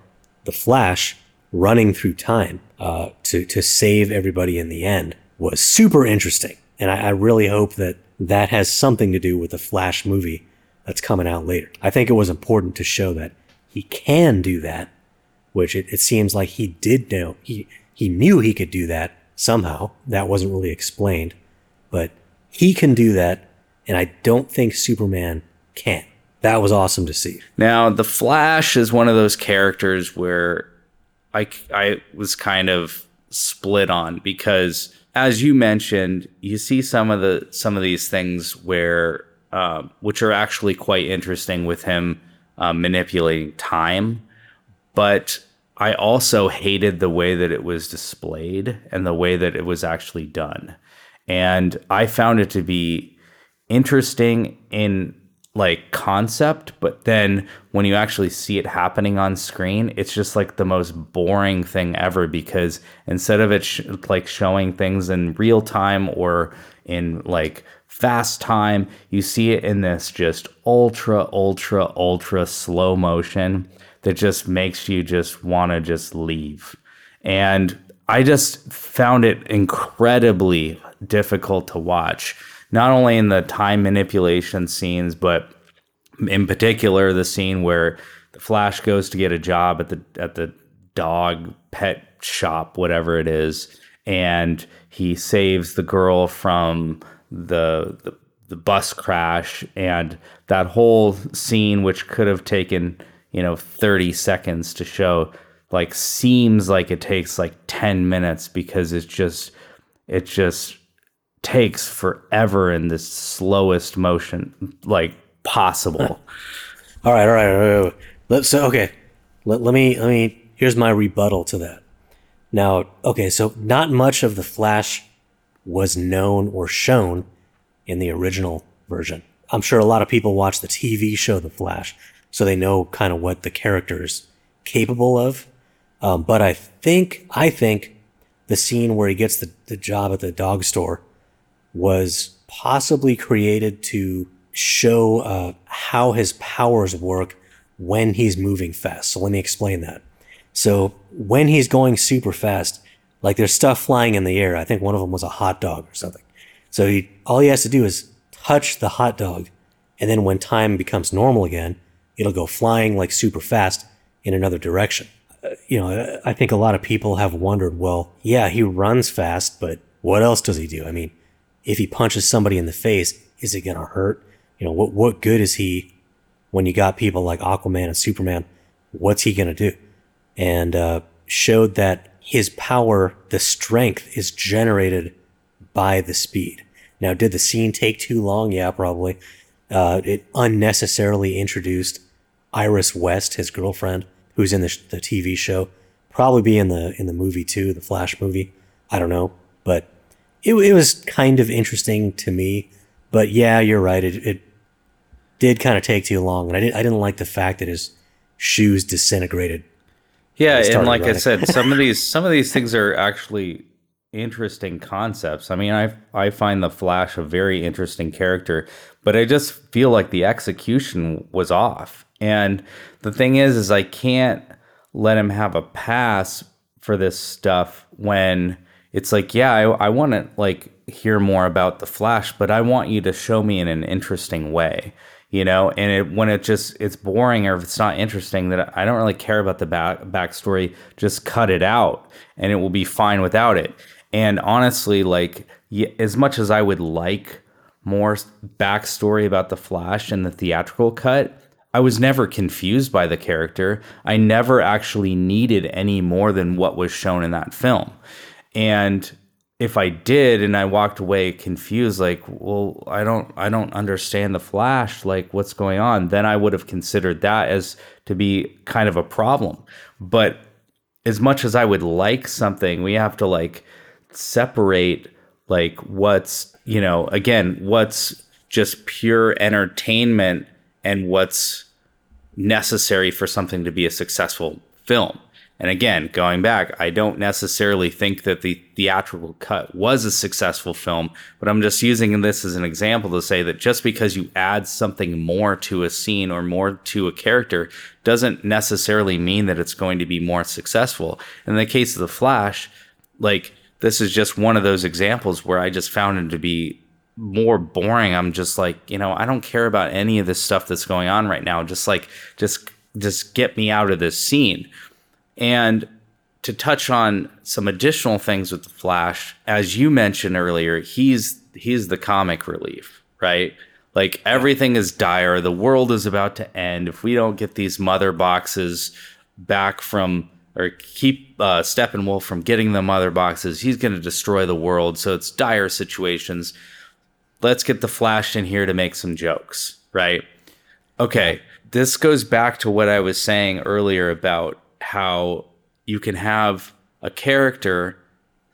the Flash running through time uh, to to save everybody in the end was super interesting, and I, I really hope that that has something to do with the Flash movie that's coming out later. I think it was important to show that he can do that, which it, it seems like he did know. He he knew he could do that somehow. That wasn't really explained, but he can do that, and I don't think Superman can. That was awesome to see. Now, the Flash is one of those characters where I, I was kind of split on because, as you mentioned, you see some of the some of these things where, um, which are actually quite interesting with him um, manipulating time, but I also hated the way that it was displayed and the way that it was actually done, and I found it to be interesting in like concept, but then when you actually see it happening on screen, it's just like the most boring thing ever because instead of it sh- like showing things in real time or in like fast time, you see it in this just ultra, ultra, ultra slow motion that just makes you just want to just leave. And I just found it incredibly difficult to watch not only in the time manipulation scenes, but in particular the scene where the Flash goes to get a job at the at the dog pet shop, whatever it is, and he saves the girl from the, the the bus crash and that whole scene which could have taken you know 30 seconds to show like seems like it takes like 10 minutes because it's just it just takes forever in the slowest motion like possible. (laughs) all right, all right, all right. all right. Let's so okay. Let, let me let me. Here's my rebuttal to that. Now, okay, so not much of the Flash was known or shown in the original version. I'm sure a lot of people watch the TV show The Flash, so they know kind of what the character is capable of. Um, but I think I think the scene where he gets the, the job at the dog store was possibly created to show uh, how his powers work when he's moving fast. So let me explain that. So when he's going super fast, like there's stuff flying in the air. I think one of them was a hot dog or something. So he all he has to do is touch the hot dog, and then when time becomes normal again, it'll go flying like super fast in another direction. Uh, you know, I think a lot of people have wondered, well, yeah, he runs fast, but what else does he do? I mean, if he punches somebody in the face, is it going to hurt? You know, what, what good is he when you got people like Aquaman and Superman? What's he going to do? And, uh, showed that his power, the strength is generated by the speed. Now, did the scene take too long? Yeah, probably. Uh, it unnecessarily introduced Iris West, his girlfriend, who's in the, sh- the TV show. Probably be in the in the movie too, the Flash movie. I don't know, but it, it was kind of interesting to me. But yeah, you're right. It, it did kind of take too long, and I didn't I didn't like the fact that his shoes disintegrated. Yeah, and like I said, some of these (laughs) some of these things are actually interesting concepts. I mean, I I find the Flash a very interesting character, but I just feel like the execution was off. And the thing is is I can't let him have a pass for this stuff when it's like, yeah, I, I want to like hear more about the Flash, but I want you to show me in an interesting way, you know. And it, when it just it's boring or if it's not interesting, that I don't really care about the back backstory. Just cut it out, and it will be fine without it. And honestly, like as much as I would like more backstory about the Flash in the theatrical cut, I was never confused by the character. I never actually needed any more than what was shown in that film. And if I did and I walked away confused, like, well, I don't, I don't understand the Flash, like, what's going on? Then I would have considered that as to be kind of a problem. But as much as I would like something, we have to like separate like what's, you know, again, what's just pure entertainment and what's necessary for something to be a successful film. And again, going back, I don't necessarily think that the theatrical cut was a successful film, but I'm just using this as an example to say that just because you add something more to a scene or more to a character doesn't necessarily mean that it's going to be more successful. In the case of The Flash, like this is just one of those examples where I just found it to be more boring. I'm just like, you know, I don't care about any of this stuff that's going on right now. Just like, just, just get me out of this scene and to touch on some additional things with the Flash, as you mentioned earlier, he's he's the comic relief, right? Like everything is dire, the world is about to end. If we don't get these mother boxes back from or keep uh, Steppenwolf from getting the mother boxes, he's going to destroy the world. So it's dire situations. Let's get the Flash in here to make some jokes, right? Okay, this goes back to what I was saying earlier about how you can have a character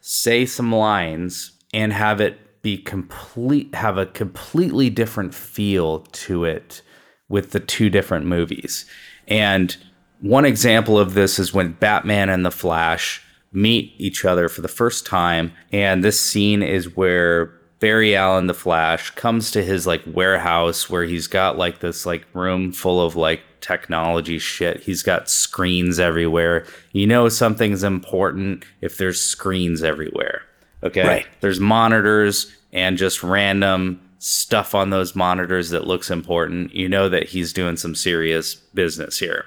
say some lines and have it be complete have a completely different feel to it with the two different movies. And one example of this is when Batman and the Flash meet each other for the first time and this scene is where Barry Allen the Flash comes to his like warehouse where he's got like this like room full of like technology shit. He's got screens everywhere. You know something's important if there's screens everywhere. Okay? Right. There's monitors and just random stuff on those monitors that looks important. You know that he's doing some serious business here.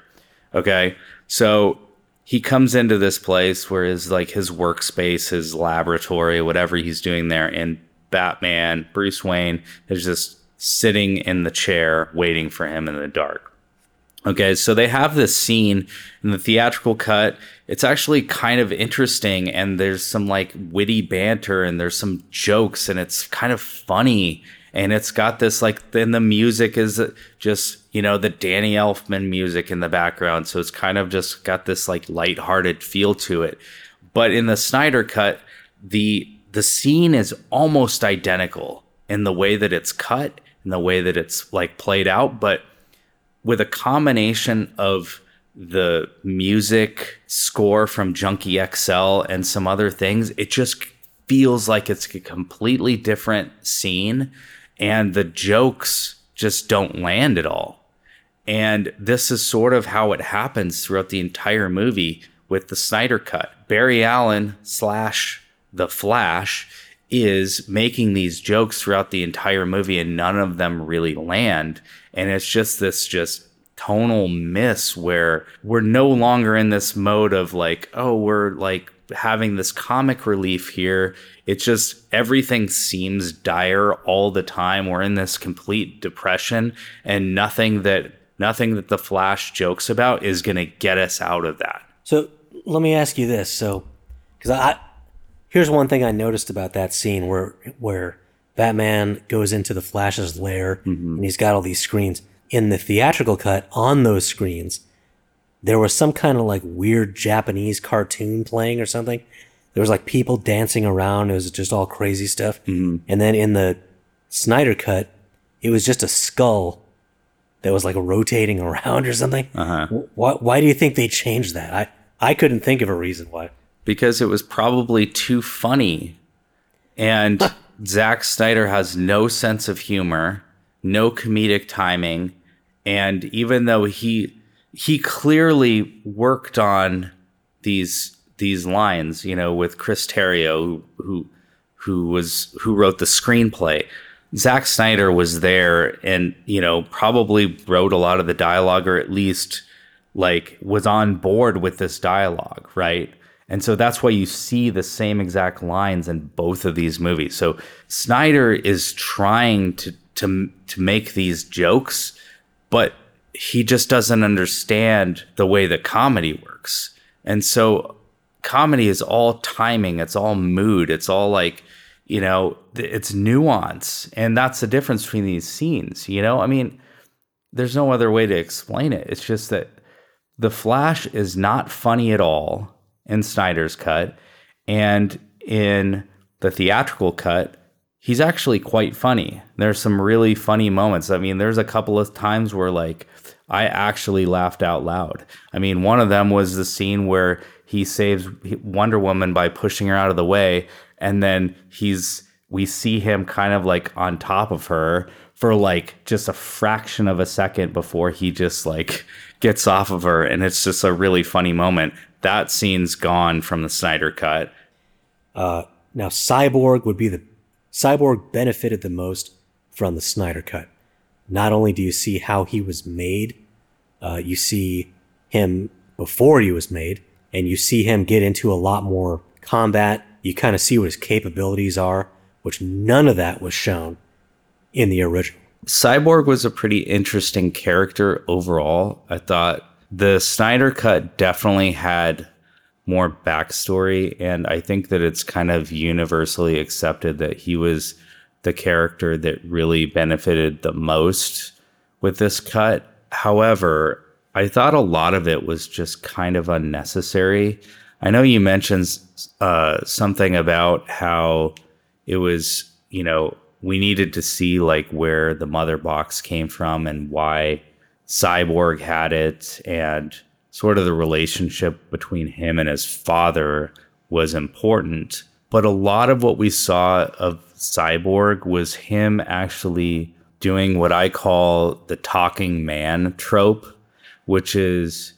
Okay? So he comes into this place where his like his workspace, his laboratory, whatever he's doing there, and Batman, Bruce Wayne, is just sitting in the chair waiting for him in the dark. Okay, so they have this scene in the theatrical cut. It's actually kind of interesting, and there's some like witty banter, and there's some jokes, and it's kind of funny. And it's got this like, then the music is just, you know, the Danny Elfman music in the background. So it's kind of just got this like lighthearted feel to it. But in the Snyder cut, the the scene is almost identical in the way that it's cut in the way that it's like played out but with a combination of the music score from junkie xl and some other things it just feels like it's a completely different scene and the jokes just don't land at all and this is sort of how it happens throughout the entire movie with the snyder cut barry allen slash the Flash is making these jokes throughout the entire movie and none of them really land. And it's just this just tonal miss where we're no longer in this mode of like, oh, we're like having this comic relief here. It's just everything seems dire all the time. We're in this complete depression and nothing that nothing that the Flash jokes about is going to get us out of that. So let me ask you this. So, because I, Here's one thing I noticed about that scene where where Batman goes into the Flash's lair and he's got all these screens. In the theatrical cut, on those screens, there was some kind of like weird Japanese cartoon playing or something. There was like people dancing around. It was just all crazy stuff. And then in the Snyder cut, it was just a skull that was like rotating (laughs) around or something. Uh-huh. Why, why do you think they changed that? I, I couldn't think of a reason why because it was probably too funny. And (laughs) Zack Snyder has no sense of humor, no comedic timing, and even though he he clearly worked on these these lines, you know, with Chris Terrio, who who, who was who wrote the screenplay. Zack Snyder was there and, you know, probably wrote a lot of the dialogue or at least like was on board with this dialogue, right? And so that's why you see the same exact lines in both of these movies. So Snyder is trying to to to make these jokes, but he just doesn't understand the way that comedy works. And so comedy is all timing, it's all mood, it's all like, you know, it's nuance. And that's the difference between these scenes, you know? I mean, there's no other way to explain it. It's just that The Flash is not funny at all in Snyder's cut. And in the theatrical cut, he's actually quite funny. There's some really funny moments. I mean, there's a couple of times where like I actually laughed out loud. I mean, one of them was the scene where he saves Wonder Woman by pushing her out of the way and then he's we see him kind of like on top of her for like just a fraction of a second before he just like gets off of her and it's just a really funny moment. That scene's gone from the Snyder cut. Now, Cyborg would be the Cyborg benefited the most from the Snyder cut. Not only do you see how he was made, uh, you see him before he was made, and you see him get into a lot more combat. You kind of see what his capabilities are, which none of that was shown in the original. Cyborg was a pretty interesting character overall. I thought the Snyder cut definitely had more backstory, and I think that it's kind of universally accepted that he was the character that really benefited the most with this cut. However, I thought a lot of it was just kind of unnecessary. I know you mentioned uh, something about how it was, you know, we needed to see like where the mother box came from and why Cyborg had it and sort of the relationship between him and his father was important. But a lot of what we saw of Cyborg was him actually doing what I call the talking man trope, which is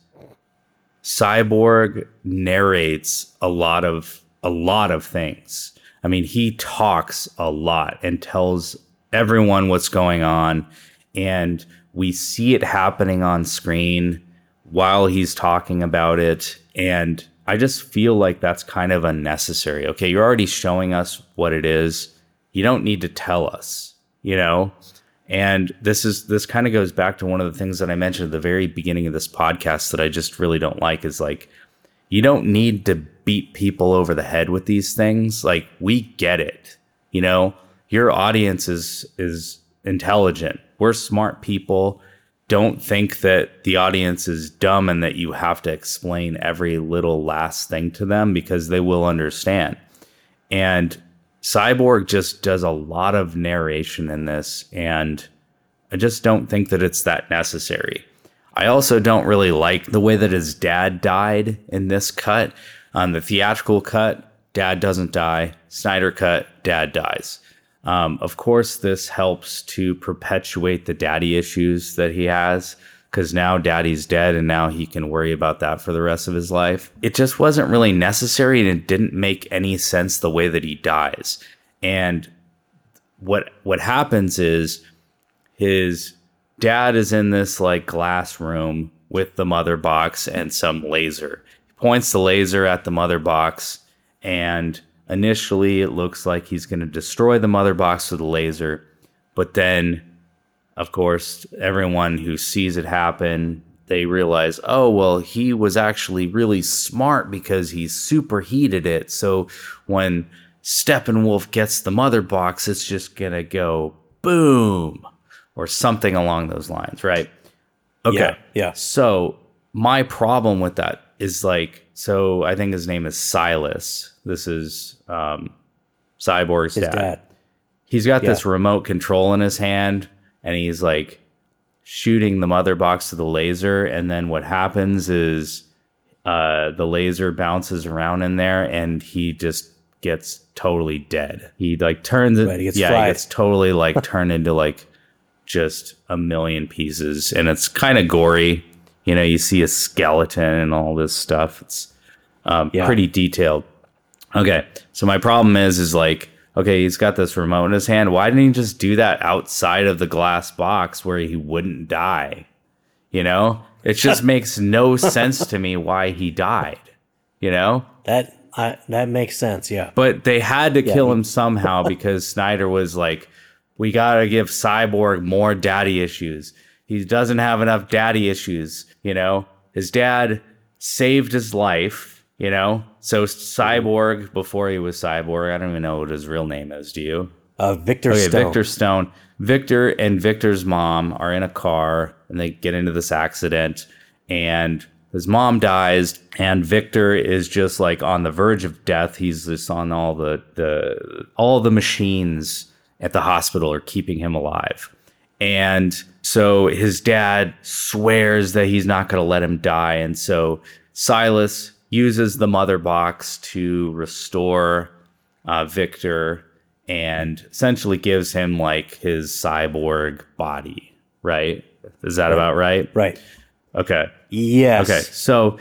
Cyborg narrates a lot of a lot of things. I mean, he talks a lot and tells everyone what's going on and we see it happening on screen while he's talking about it and I just feel like that's kind of unnecessary. Okay, you're already showing us what it is. You don't need to tell us, you know? And this is this kind of goes back to one of the things that I mentioned at the very beginning of this podcast that I just really don't like is like you don't need to beat people over the head with these things. Like we get it. You know, your audience is is intelligent. We're smart people. Don't think that the audience is dumb and that you have to explain every little last thing to them because they will understand. And Cyborg just does a lot of narration in this, and I just don't think that it's that necessary. I also don't really like the way that his dad died in this cut. On the theatrical cut, dad doesn't die. Snyder cut, dad dies. Um, of course, this helps to perpetuate the daddy issues that he has because now daddy's dead and now he can worry about that for the rest of his life. It just wasn't really necessary and it didn't make any sense the way that he dies. And what what happens is his dad is in this like glass room with the mother box and some laser. He points the laser at the mother box and initially it looks like he's going to destroy the mother box with a laser, but then of course, everyone who sees it happen, they realize, oh, well, he was actually really smart because he superheated it. So when Steppenwolf gets the mother box, it's just going to go boom or something along those lines, right? Okay. Yeah, yeah. So my problem with that is like, so I think his name is Silas. This is um, Cyborg's His dad dad. he's got Yeah. this remote control in his hand and he's like shooting the mother box to the laser and then what happens is uh, the laser bounces around in there and he just gets totally dead he like turns it Right, he gets yeah fried. he gets totally like (laughs) turned into like just a million pieces and it's kind of gory you know you see a skeleton and all this stuff it's um, Yeah. pretty detailed Okay. So my problem is, is like, okay, he's got this remote in his hand. Why didn't he just do that outside of the glass box where he wouldn't die? You know, it (laughs) just makes no sense to me why he died. You know, That I, that makes sense. Yeah. but they had to kill him somehow because (laughs) Snyder was like, we got to give Cyborg more daddy issues. He doesn't have enough daddy issues. You know, his dad saved his life You know? So Cyborg, before he was Cyborg, I don't even know what his real name is. Do you? Uh, Victor Okay, Stone. Victor Stone. Victor and Victor's mom are in a car and they get into this accident and his mom dies and Victor is just like on the verge of death. He's just on all the the all the machines at the hospital are keeping him alive. And so his dad swears that he's not going to let him die and so Silas uses the mother box to restore uh, Victor and essentially gives him like his cyborg body, right? Is that about right? Right. Okay. Yes. Okay. So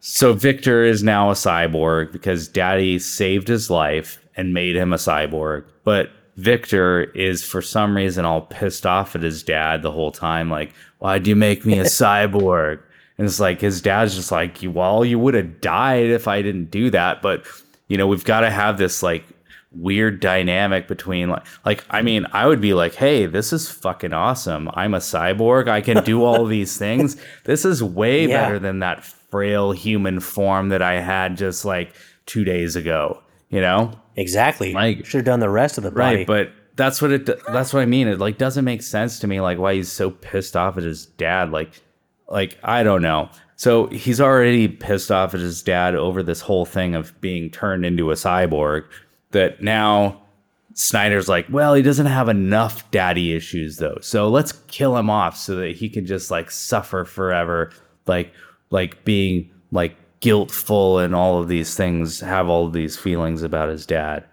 so Victor is now a cyborg because daddy saved his life and made him a cyborg. But Victor is for some reason all pissed off at his dad the whole time like, "Why'd you make me a (laughs) cyborg?" And it's like his dad's just like, "Well, you would have died if I didn't do that, but you know, we've got to have this like weird dynamic between like like I mean, I would be like, "Hey, this is fucking awesome. I'm a cyborg. I can do all these things. (laughs) This is way Yeah. better than that frail human form that I had just like 2 days ago." You know? Exactly. Like- Should have done the rest of the body. Right, but that's what it that's what I mean. It like doesn't make sense to me like why he's so pissed off at his dad like like I don't know. So he's already pissed off at his dad over this whole thing of being turned into a cyborg that now Snyder's like, well, he doesn't have enough daddy issues though. So let's kill him off so that he can just like suffer forever like like being like guiltful and all of these things, have all these feelings about his dad.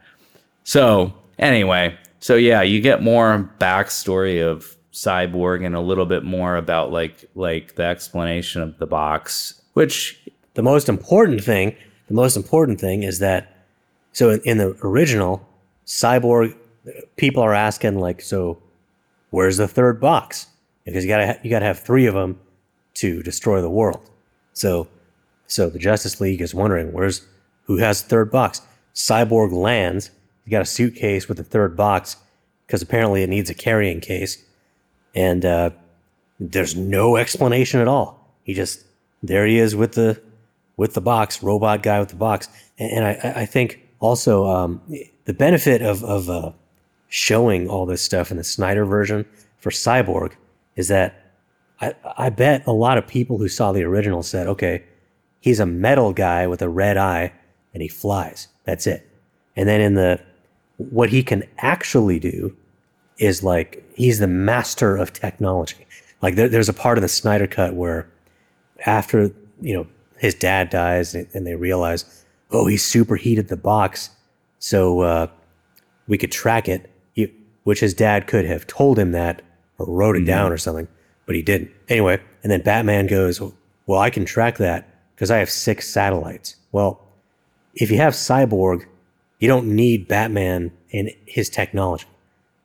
So anyway, so yeah, you get more backstory of Cyborg and a little bit more about like like the explanation of the box, which the most important thing, the most important thing is that so in, in the original cyborg people are asking like so where's the third box because you got to you got to have 3 of them to destroy the world. So so the Justice League is wondering where's who has the third box. Cyborg lands, he got a suitcase with the third box because apparently it needs a carrying case and uh there's no explanation at all. He just there he is with the with the box, robot guy with the box, and, and I I think also um, the benefit of of uh, showing all this stuff in the Snyder version for Cyborg is that I I bet a lot of people who saw the original said, okay, he's a metal guy with a red eye and he flies. That's it. And then in the what he can actually do is like he's the master of technology. Like there, there's a part of the Snyder cut where after you know his dad dies and, and they realize, oh, he superheated the box, so uh, we could track it. He, which his dad could have told him that or wrote it down or something, but he didn't. Anyway, and then Batman goes, well, I can track that because I have six satellites. Well, if you have Cyborg, you don't need Batman and his technology.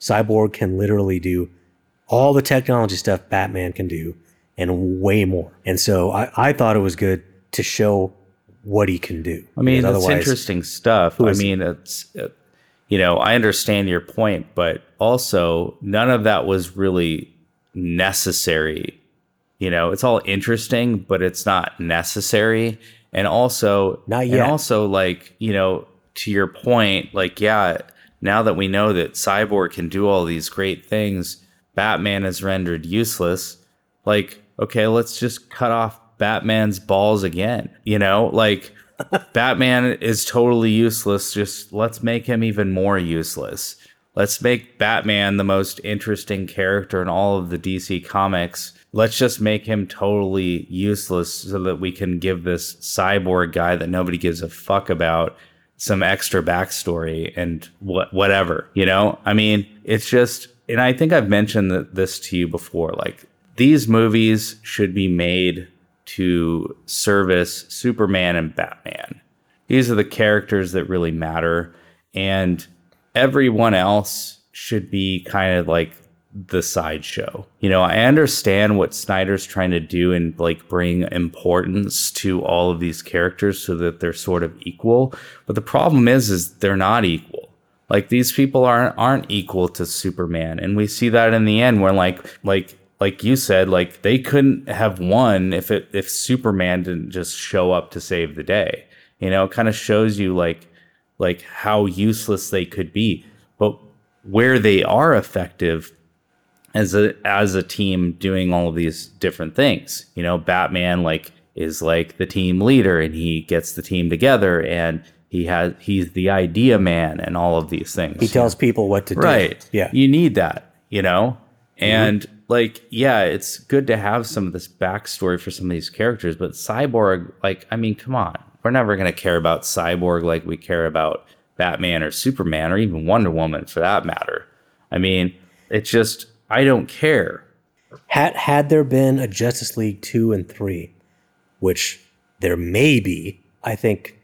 Cyborg can literally do all the technology stuff Batman can do and way more. And so I, I thought it was good to show what he can do. I mean, it's interesting stuff. I mean, it's uh, you know, I understand your point, but also none of that was really necessary. You know, it's all interesting, but it's not necessary. And also, Not yet. And also, like you know, to your point, like yeah, now that we know that Cyborg can do all these great things, Batman is rendered useless. Like, okay, let's just cut off Batman's balls again. You know, like (laughs) Batman is totally useless. Just let's make him even more useless. Let's make Batman the most interesting character in all of the DC comics. Let's just make him totally useless so that we can give this cyborg guy that nobody gives a fuck about some extra backstory and what whatever, you know? I mean, it's just and I think I've mentioned th- this to you before like these movies should be made to service Superman and Batman. These are the characters that really matter and everyone else should be kind of like the sideshow. You know, I understand what Snyder's trying to do and like bring importance to all of these characters so that they're sort of equal, but the problem is is they're not equal. Like these people aren't aren't equal to Superman, and we see that in the end where like like like you said, like they couldn't have won if it if Superman didn't just show up to save the day. You know, it kind of shows you like like how useless they could be. But where they are effective as a as a team doing all of these different things. You know, Batman like is like the team leader and he gets the team together and he has he's the idea man and all of these things. He tells people what to do. Right. Yeah. You need that, you know? Mm-hmm. And like, yeah, it's good to have some of this backstory for some of these characters, but Cyborg, like, I mean, come on. We're never going to care about Cyborg like we care about Batman or Superman or even Wonder Woman for that matter. I mean, it's just, I don't care. Had had there been a Justice League two and three, which there may be, I think,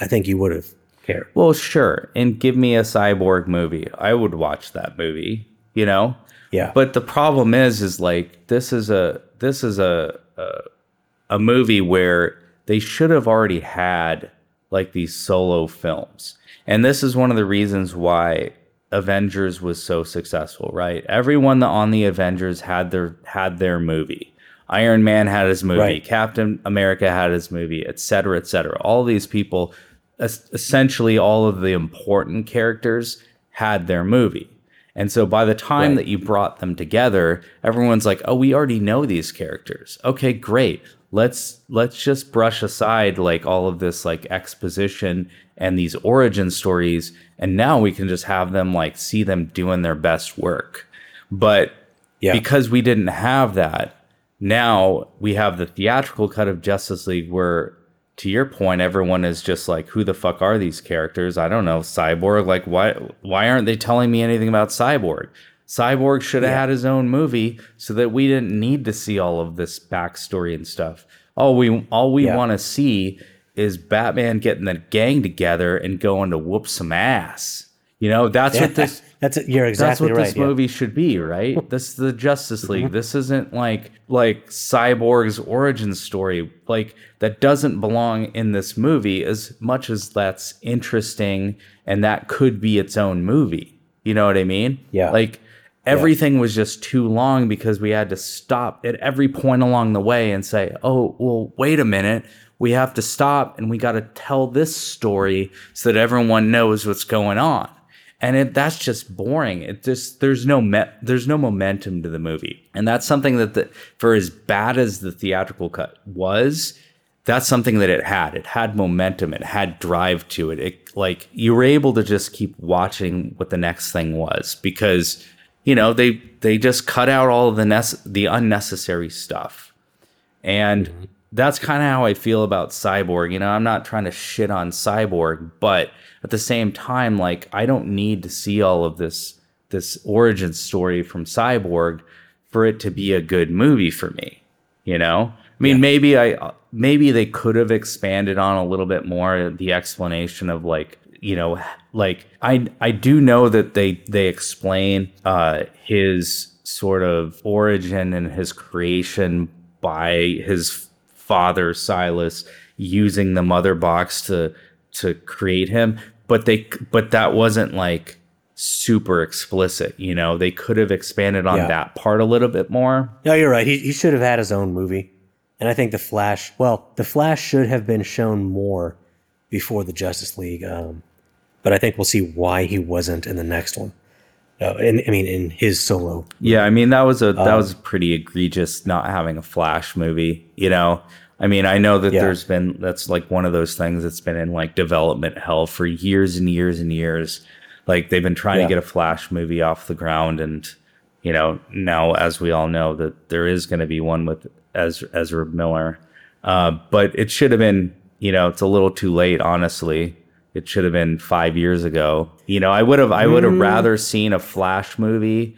I think you would have cared. Well, sure. And give me a cyborg movie. I would watch that movie, you know? Yeah. But the problem is is like this is a this is a a, a movie where they should have already had like these solo films. And this is one of the reasons why Avengers was so successful, right? Everyone on the Avengers had their had their movie. Iron Man had his movie, Right. Captain America had his movie, et cetera, et cetera. All these people, es- essentially all of the important characters had their movie. And so by the time Right. that you brought them together, everyone's like, "Oh, we already know these characters. Okay, great. Let's let's just brush aside like all of this like exposition and these origin stories and now we can just have them like see them doing their best work." But Yeah. because we didn't have that, now we have the theatrical cut of Justice League where to your point everyone is just like who the fuck are these characters? I don't know. Cyborg like why why aren't they telling me anything about Cyborg? Cyborg should have Yeah. had his own movie so that we didn't need to see all of this backstory and stuff. All we all we Yeah. want to see is Batman getting the gang together and going to whoop some ass. You know, that's what this (laughs) That's. You're exactly that's what right. this yeah. movie should be, right? (laughs) this is the Justice League. Mm-hmm. This isn't like like Cyborg's origin story. Like that doesn't belong in this movie as much as that's interesting and that could be its own movie. You know what I mean? Yeah. Like everything was just too long because we had to stop at every point along the way and say, "Oh, well, wait a minute. We have to stop and we got to tell this story so that everyone knows what's going on." and it, that's just boring. It just there's no me, there's no momentum to the movie, and that's something that the, for as bad as the theatrical cut was, that's something that it had. It had momentum. It had drive to it. It like you were able to just keep watching what the next thing was because you know they they just cut out all of the nece- the unnecessary stuff, and mm-hmm. That's kind of how I feel about Cyborg. You know, I'm not trying to shit on Cyborg, but at the same time, like I don't need to see all of this this origin story from Cyborg for it to be a good movie for me. You know, I mean, maybe I maybe they could have expanded on a little bit more the explanation of like you know like I I do know that they they explain uh his sort of origin and his creation by his father Silas using the mother box to to create him but they but that wasn't like super explicit you know they could have expanded on Yeah. that part a little bit more No, you're right. He, he should have had his own movie. And I think the Flash, well, the Flash should have been shown more before the Justice League. Um, but I think we'll see why he wasn't in the next one. Uh, in, I mean, in his solo. Yeah, I mean that was a that was pretty egregious not having a Flash movie. You know, I mean I know that Yeah. there's been that's like one of those things that's been in like development hell for years and years and years. Like they've been trying Yeah. to get a Flash movie off the ground, and you know now as we all know that there is going to be one with Ez- Ezra Miller, uh, but it should have been. You know, it's a little too late, honestly. It should have been five years ago. You know, I would have I would have rather seen a Flash movie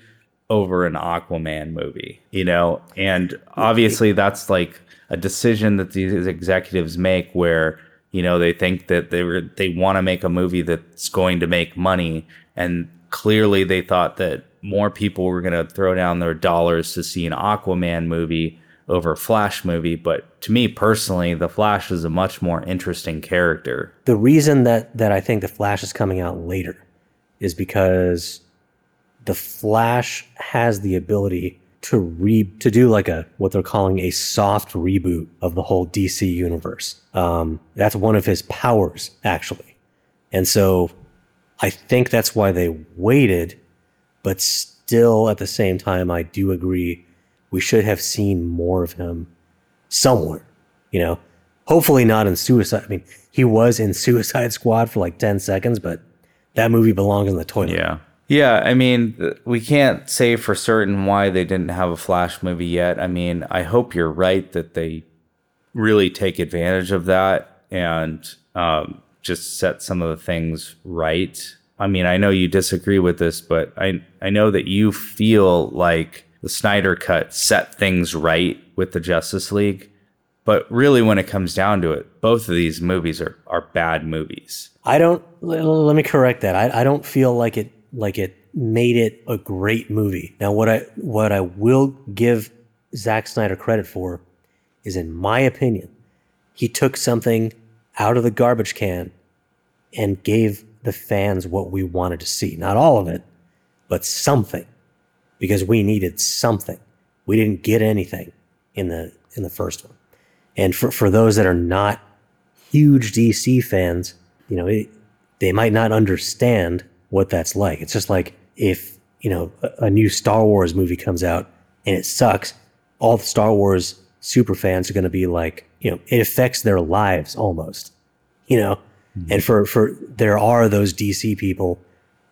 over an Aquaman movie, you know? And obviously that's like a decision that these executives make where, you know, they think that they were they want to make a movie that's going to make money and clearly they thought that more people were going to throw down their dollars to see an Aquaman movie over a Flash movie, but to me personally, the Flash is a much more interesting character. The reason that, that I think the Flash is coming out later is because the Flash has the ability to re to do like a what they're calling a soft reboot of the whole DC universe. Um, that's one of his powers, actually, and so I think that's why they waited. But still, at the same time, I do agree we should have seen more of him somewhere. You know, hopefully not in Suicide. I mean, he was in Suicide Squad for like ten seconds, but that movie belongs in the toilet. Yeah. Yeah, I mean, we can't say for certain why they didn't have a Flash movie yet. I mean, I hope you're right that they really take advantage of that and um, just set some of the things right. I mean, I know you disagree with this, but I I know that you feel like the Snyder cut set things right with the Justice League. But really, when it comes down to it, both of these movies are, are bad movies. I don't. Let me correct that. I, I don't feel like it like it made it a great movie. Now, what I what I will give Zack Snyder credit for is, in my opinion, he took something out of the garbage can and gave the fans what we wanted to see. Not all of it, but something, because we needed something. We didn't get anything in the in the first one. And for for those that are not huge DC fans, you know, it, they might not understand what that's like. It's just like if, you know, a, a new Star Wars movie comes out and it sucks, all the Star Wars super fans are going to be like, you know, it affects their lives almost, you know? Hmm. And for, for, there are those DC people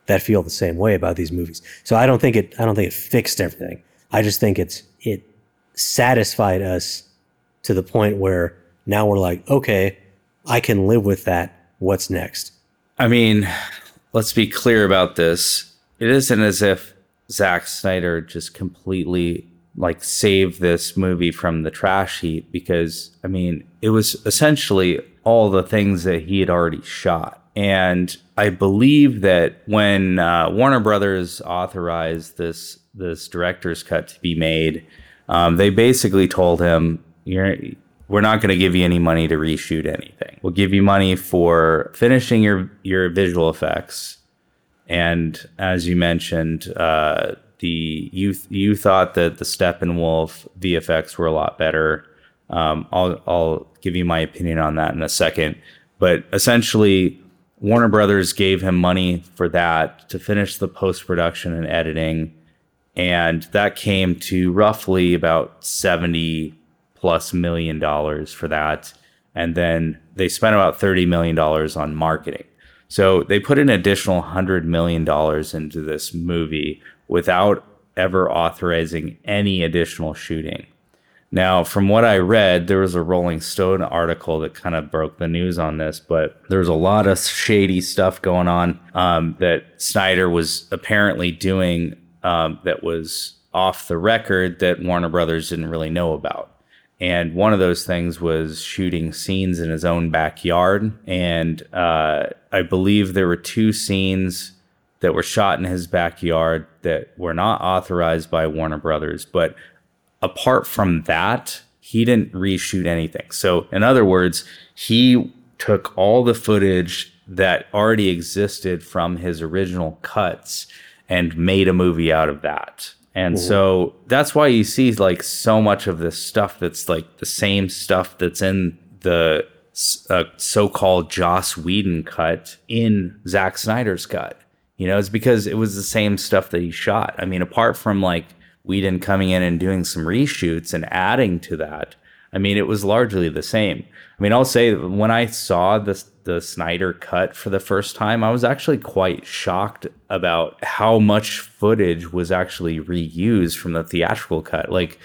that feel the same way about these movies. So I don't think it, I don't think it fixed everything. I just think it's, it satisfied us to the point where now we're like, okay, I can live with that. What's next? I mean, let's be clear about this. It isn't as if Zack Snyder just completely like saved this movie from the trash heap because I mean, it was essentially all the things that he had already shot. And I believe that when uh, Warner Brothers authorized this this director's cut to be made, um, they basically told him, "You're we're not going to give you any money to reshoot anything. We'll give you money for finishing your your visual effects." And as you mentioned, uh, the you you thought that the Steppenwolf VFX were a lot better. Um, I'll I'll give you my opinion on that in a second. But essentially, Warner Brothers gave him money for that to finish the post production and editing, and that came to roughly about seventy plus million dollars for that. And then they spent about thirty million dollars on marketing. So they put an additional hundred million dollars into this movie without ever authorizing any additional shooting. Now, from what I read, there was a Rolling Stone article that kind of broke the news on this, but there's a lot of shady stuff going on um, that Snyder was apparently doing um, that was off the record that Warner Brothers didn't really know about. And one of those things was shooting scenes in his own backyard. And uh, I believe there were two scenes that were shot in his backyard that were not authorized by Warner Brothers. But apart from that, he didn't reshoot anything. So, in other words, he took all the footage that already existed from his original cuts and made a movie out of that. And so that's why you see like so much of this stuff that's like the same stuff that's in the uh, so-called Joss Whedon cut in Zack Snyder's cut. You know, it's because it was the same stuff that he shot. I mean, apart from like Whedon coming in and doing some reshoots and adding to that, I mean, it was largely the same. Mean, I'll say when I saw the the Snyder cut for the first time, I was actually quite shocked about how much footage was actually reused from the theatrical cut. Like,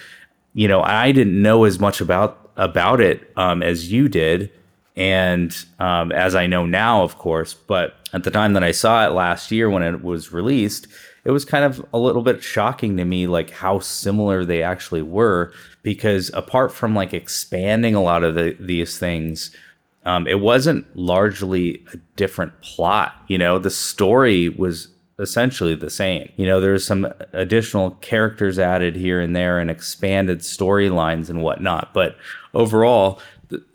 you know, I didn't know as much about about it um, as you did, and um, as I know now, of course. But at the time that I saw it last year when it was released, it was kind of a little bit shocking to me, like how similar they actually were. Because apart from like expanding a lot of the, these things, um, it wasn't largely a different plot. You know, the story was essentially the same. You know, there's some additional characters added here and there and expanded storylines and whatnot. But overall,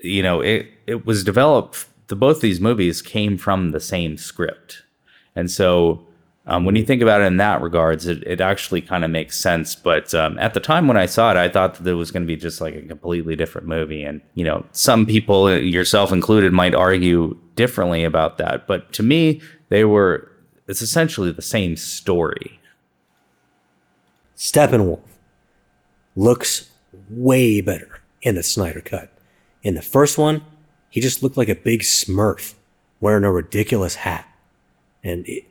you know, it, it was developed, the both these movies came from the same script. And so Um, when you think about it in that regards, it, it actually kind of makes sense. But um, at the time when I saw it, I thought that it was going to be just like a completely different movie. And, you know, some people, yourself included, might argue differently about that. But to me, they were, it's essentially the same story. Steppenwolf looks way better in the Snyder cut. In the first one, he just looked like a big smurf wearing a ridiculous hat. And it,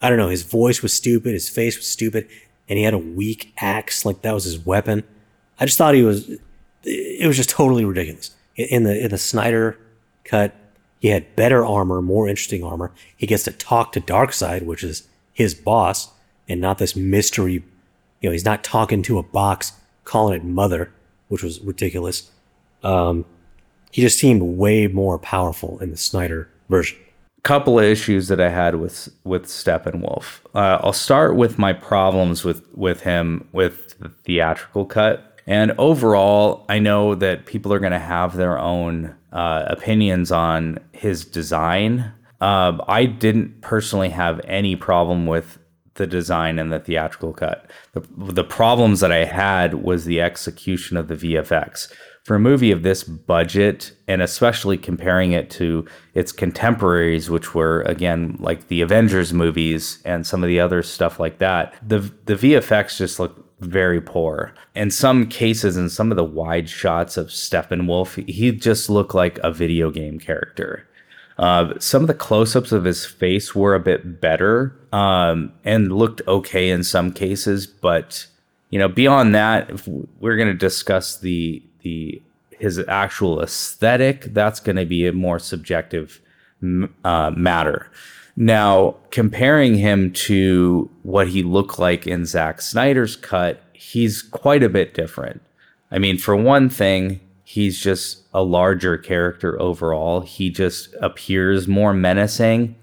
I don't know, his voice was stupid, his face was stupid, and he had a weak axe, like that was his weapon. I just thought he was, it was just totally ridiculous. In the, in the Snyder cut, he had better armor, more interesting armor. He gets to talk to Darkseid, which is his boss, and not this mystery. You know, he's not talking to a box, calling it mother, which was ridiculous. Um, he just seemed way more powerful in the Snyder version. Couple of issues that I had with with Steppenwolf. Uh, I'll start with my problems with with him with the theatrical cut. And overall, I know that people are going to have their own uh, opinions on his design. Uh, I didn't personally have any problem with the design and the theatrical cut. The, the problems that I had was the execution of the VFX for a movie of this budget, and especially comparing it to its contemporaries, which were again like the Avengers movies and some of the other stuff like that, the the VFX just looked very poor. In some cases, in some of the wide shots of Steppenwolf, he just looked like a video game character. Uh, some of the close-ups of his face were a bit better um, and looked okay in some cases, but you know, beyond that, if we're going to discuss the the his actual aesthetic, that's going to be a more subjective uh, matter. Now, comparing him to what he looked like in Zack Snyder's cut, he's quite a bit different. I mean, for one thing, he's just a larger character overall. He just appears more menacing.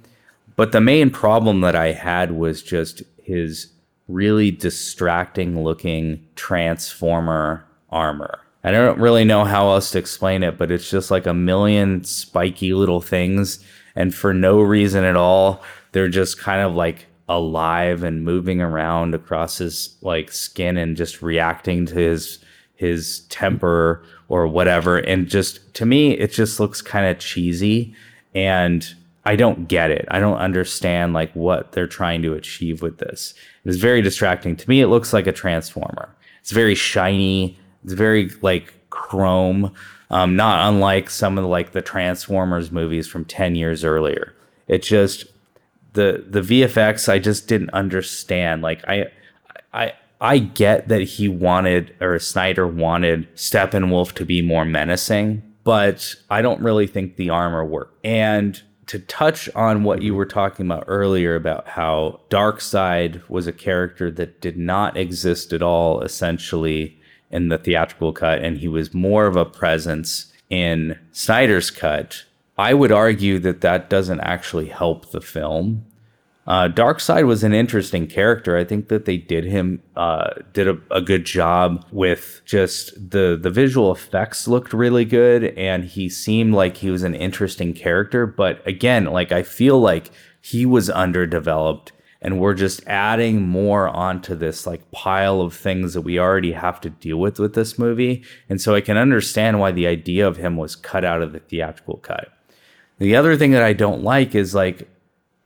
But the main problem that I had was just his really distracting looking transformer armor. I don't really know how else to explain it, but it's just like a million spiky little things. And for no reason at all, they're just kind of like alive and moving around across his like skin and just reacting to his his temper or whatever. And just to me, it just looks kind of cheesy. And I don't get it. I don't understand like what they're trying to achieve with this. It's very distracting. To me, it looks like a transformer. It's very shiny it's very like chrome, um, not unlike some of the, like the Transformers movies from ten years earlier. It just the the VFX I just didn't understand. Like I I I get that he wanted or Snyder wanted Steppenwolf to be more menacing, but I don't really think the armor worked. And to touch on what you were talking about earlier about how Darkseid was a character that did not exist at all essentially in the theatrical cut, and he was more of a presence in Snyder's cut. I would argue that that doesn't actually help the film. Uh, Darkseid was an interesting character. I think that they did him uh, did a, a, good job with just the the visual effects looked really good, and he seemed like he was an interesting character. But again, like I feel like he was underdeveloped and we're just adding more onto this like pile of things that we already have to deal with with this movie and so i can understand why the idea of him was cut out of the theatrical cut the other thing that i don't like is like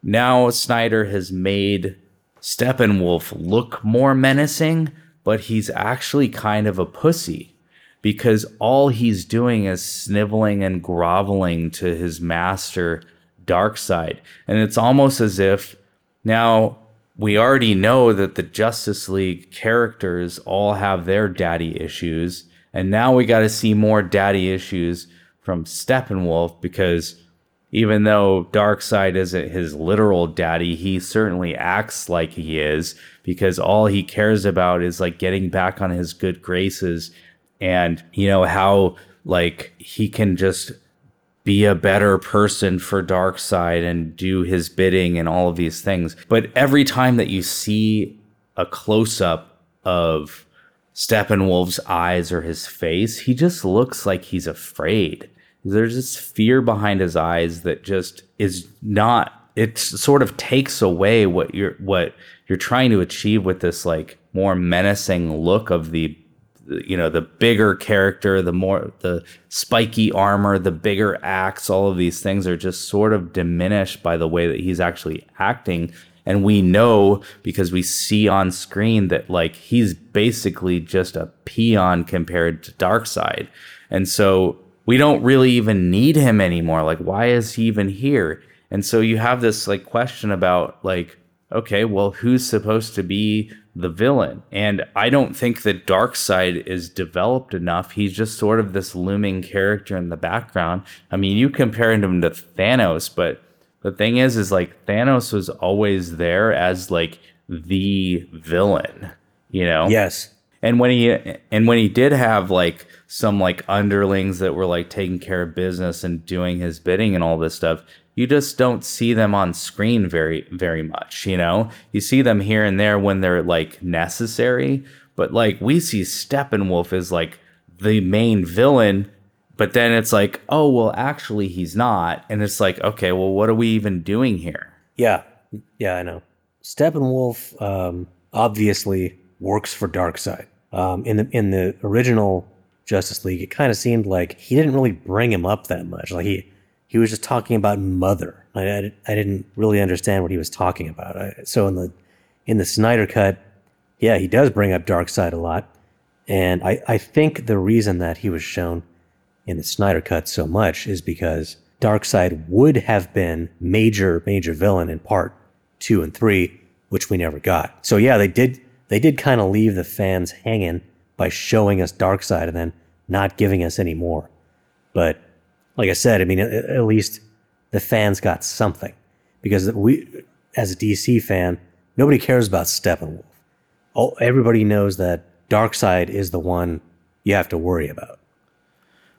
now snyder has made steppenwolf look more menacing but he's actually kind of a pussy because all he's doing is sniveling and groveling to his master Darkseid. And it's almost as if now, we already know that the Justice League characters all have their daddy issues, and now we got to see more daddy issues from Steppenwolf because even though Darkseid isn't his literal daddy, he certainly acts like he is because all he cares about is like getting back on his good graces and you know how like he can just be a better person for Darkseid and do his bidding and all of these things. But every time that you see a close up of Steppenwolf's eyes or his face, he just looks like he's afraid. There's this fear behind his eyes that just is not it sort of takes away what you're what you're trying to achieve with this like more menacing look of the you know the bigger character the more the spiky armor the bigger axe all of these things are just sort of diminished by the way that he's actually acting. And we know because we see on screen that like he's basically just a peon compared to Darkseid. And so we don't really even need him anymore like why is he even here and so you have this like question about like okay well who's supposed to be the villain. And I don't think that Darkseid is developed enough. He's just sort of this looming character in the background. I mean, you compare him to Thanos, but the thing is, is like Thanos was always there as like the villain, you know? Yes. And when he and when he did have like some like underlings that were like taking care of business and doing his bidding and all this stuff, you just don't see them on screen very very much you know? You see them here and there when they're like necessary but like we see steppenwolf as like the main villain but then it's like oh well actually he's not and it's like okay well what are we even doing here? Yeah. Yeah i know. Steppenwolf um, obviously works for darkseid. Um, in the in the original justice league it kind of seemed like he didn't really bring him up that much like he he was just talking about mother. I, I, I didn't really understand what he was talking about. I, so in the in the Snyder cut, yeah, he does bring up Darkseid a lot, and I, I think the reason that he was shown in the Snyder cut so much is because Darkseid would have been major major villain in part two and three, which we never got. So yeah, they did they did kind of leave the fans hanging by showing us Darkseid and then not giving us any more. But like I said, I mean, at, at least the fans got something because we, as a DC fan, nobody cares about Steppenwolf. Oh, everybody knows that Darkseid is the one you have to worry about.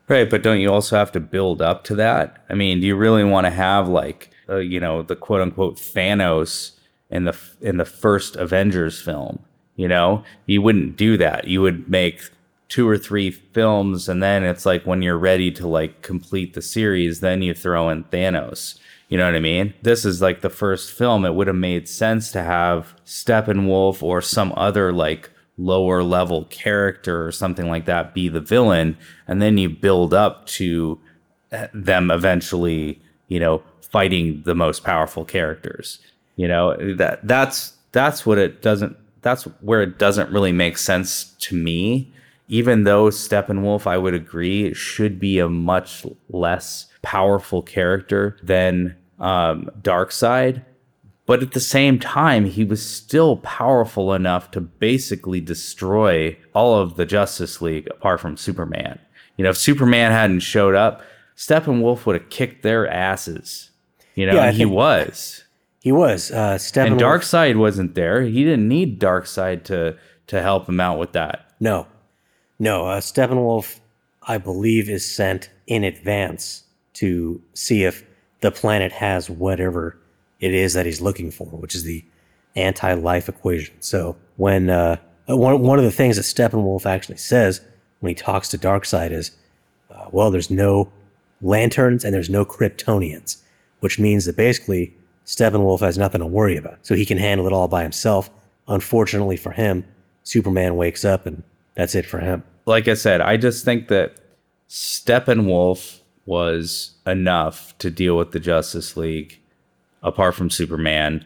Right, but don't you also have to build up to that? I mean, do you really want to have like, uh, you know, the quote unquote Thanos in the in the first Avengers film? You know, you wouldn't do that. You would make two or three films and then it's like when you're ready to like complete the series then you throw in Thanos. You know what I mean? This is like the first film. It would have made sense to have Steppenwolf or some other like lower level character or something like that be the villain and then you build up to eh, them eventually you know fighting the most powerful characters. You know that that's that's what it doesn't that's where it doesn't really make sense to me even though Steppenwolf, I would agree, should be a much less powerful character than um, Darkseid. But at the same time, he was still powerful enough to basically destroy all of the Justice League apart from Superman. You know, if Superman hadn't showed up, Steppenwolf would have kicked their asses. You know, yeah, he was. He was. Uh, Steppenwolf. And Darkseid wasn't there. He didn't need Darkseid to to help him out with that. No, no, uh, Steppenwolf, I believe, is sent in advance to see if the planet has whatever it is that he's looking for, which is the anti-life equation. So when uh, one one of the things that Steppenwolf actually says when he talks to Darkseid is, uh, "Well, there's no lanterns and there's no Kryptonians," which means that basically Steppenwolf has nothing to worry about, so he can handle it all by himself. Unfortunately for him, Superman wakes up and that's it for him like I said, I just think that Steppenwolf was enough to deal with the Justice League apart from Superman.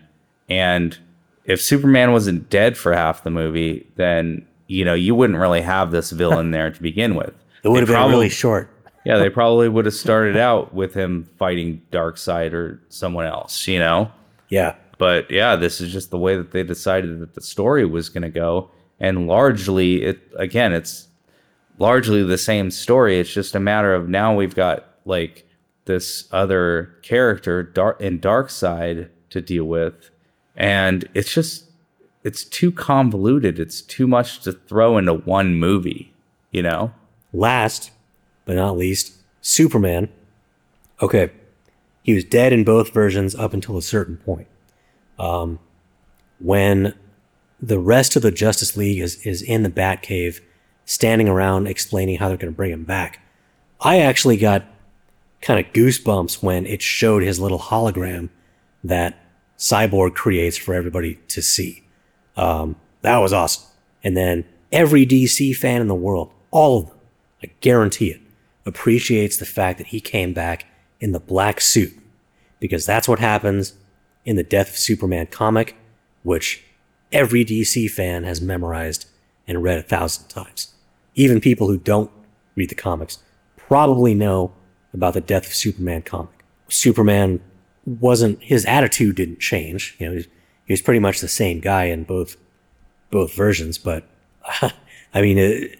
And if Superman wasn't dead for half the movie, then you know, you wouldn't really have this villain there to begin with. It would have been really short. Yeah, they probably would have started out with him fighting Darkseid or someone else, you know? Yeah. But yeah, this is just the way that they decided that the story was going to go. And largely, it again, it's largely the same story. It's just a matter of now we've got like this other character dark in Darkseid to deal with, and it's just it's too convoluted. It's too much to throw into one movie, you know. Last but not least, Superman. Okay, he was dead in both versions up until a certain point. Um, when the rest of the Justice League is is in the Batcave standing around explaining how they're going to bring him back. I actually got kind of goosebumps when it showed his little hologram that Cyborg creates for everybody to see. Um, that was awesome. And then every DC fan in the world, all of them, I guarantee it, appreciates the fact that he came back in the black suit because that's what happens in the Death of Superman comic, which every DC fan has memorized and read a thousand times. Even people who don't read the comics probably know about the Death of Superman comic. Superman wasn't his attitude didn't change. You know, he was pretty much the same guy in both both versions. But (laughs) I mean, it,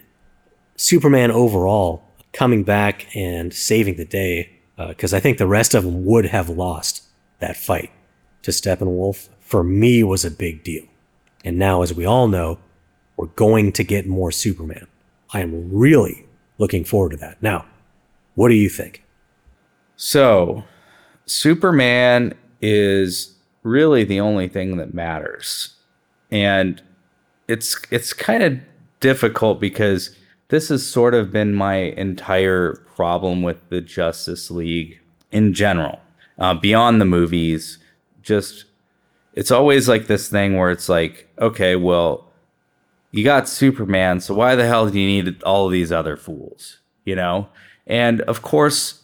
Superman overall coming back and saving the day because uh, I think the rest of them would have lost that fight to Steppenwolf. For me, was a big deal. And now, as we all know, we're going to get more Superman. I am really looking forward to that. Now, what do you think? So, Superman is really the only thing that matters. And it's it's kind of difficult because this has sort of been my entire problem with the Justice League in general. Uh, beyond the movies, just it's always like this thing where it's like, okay, well, you got Superman, so why the hell do you need all these other fools? You know? And of course,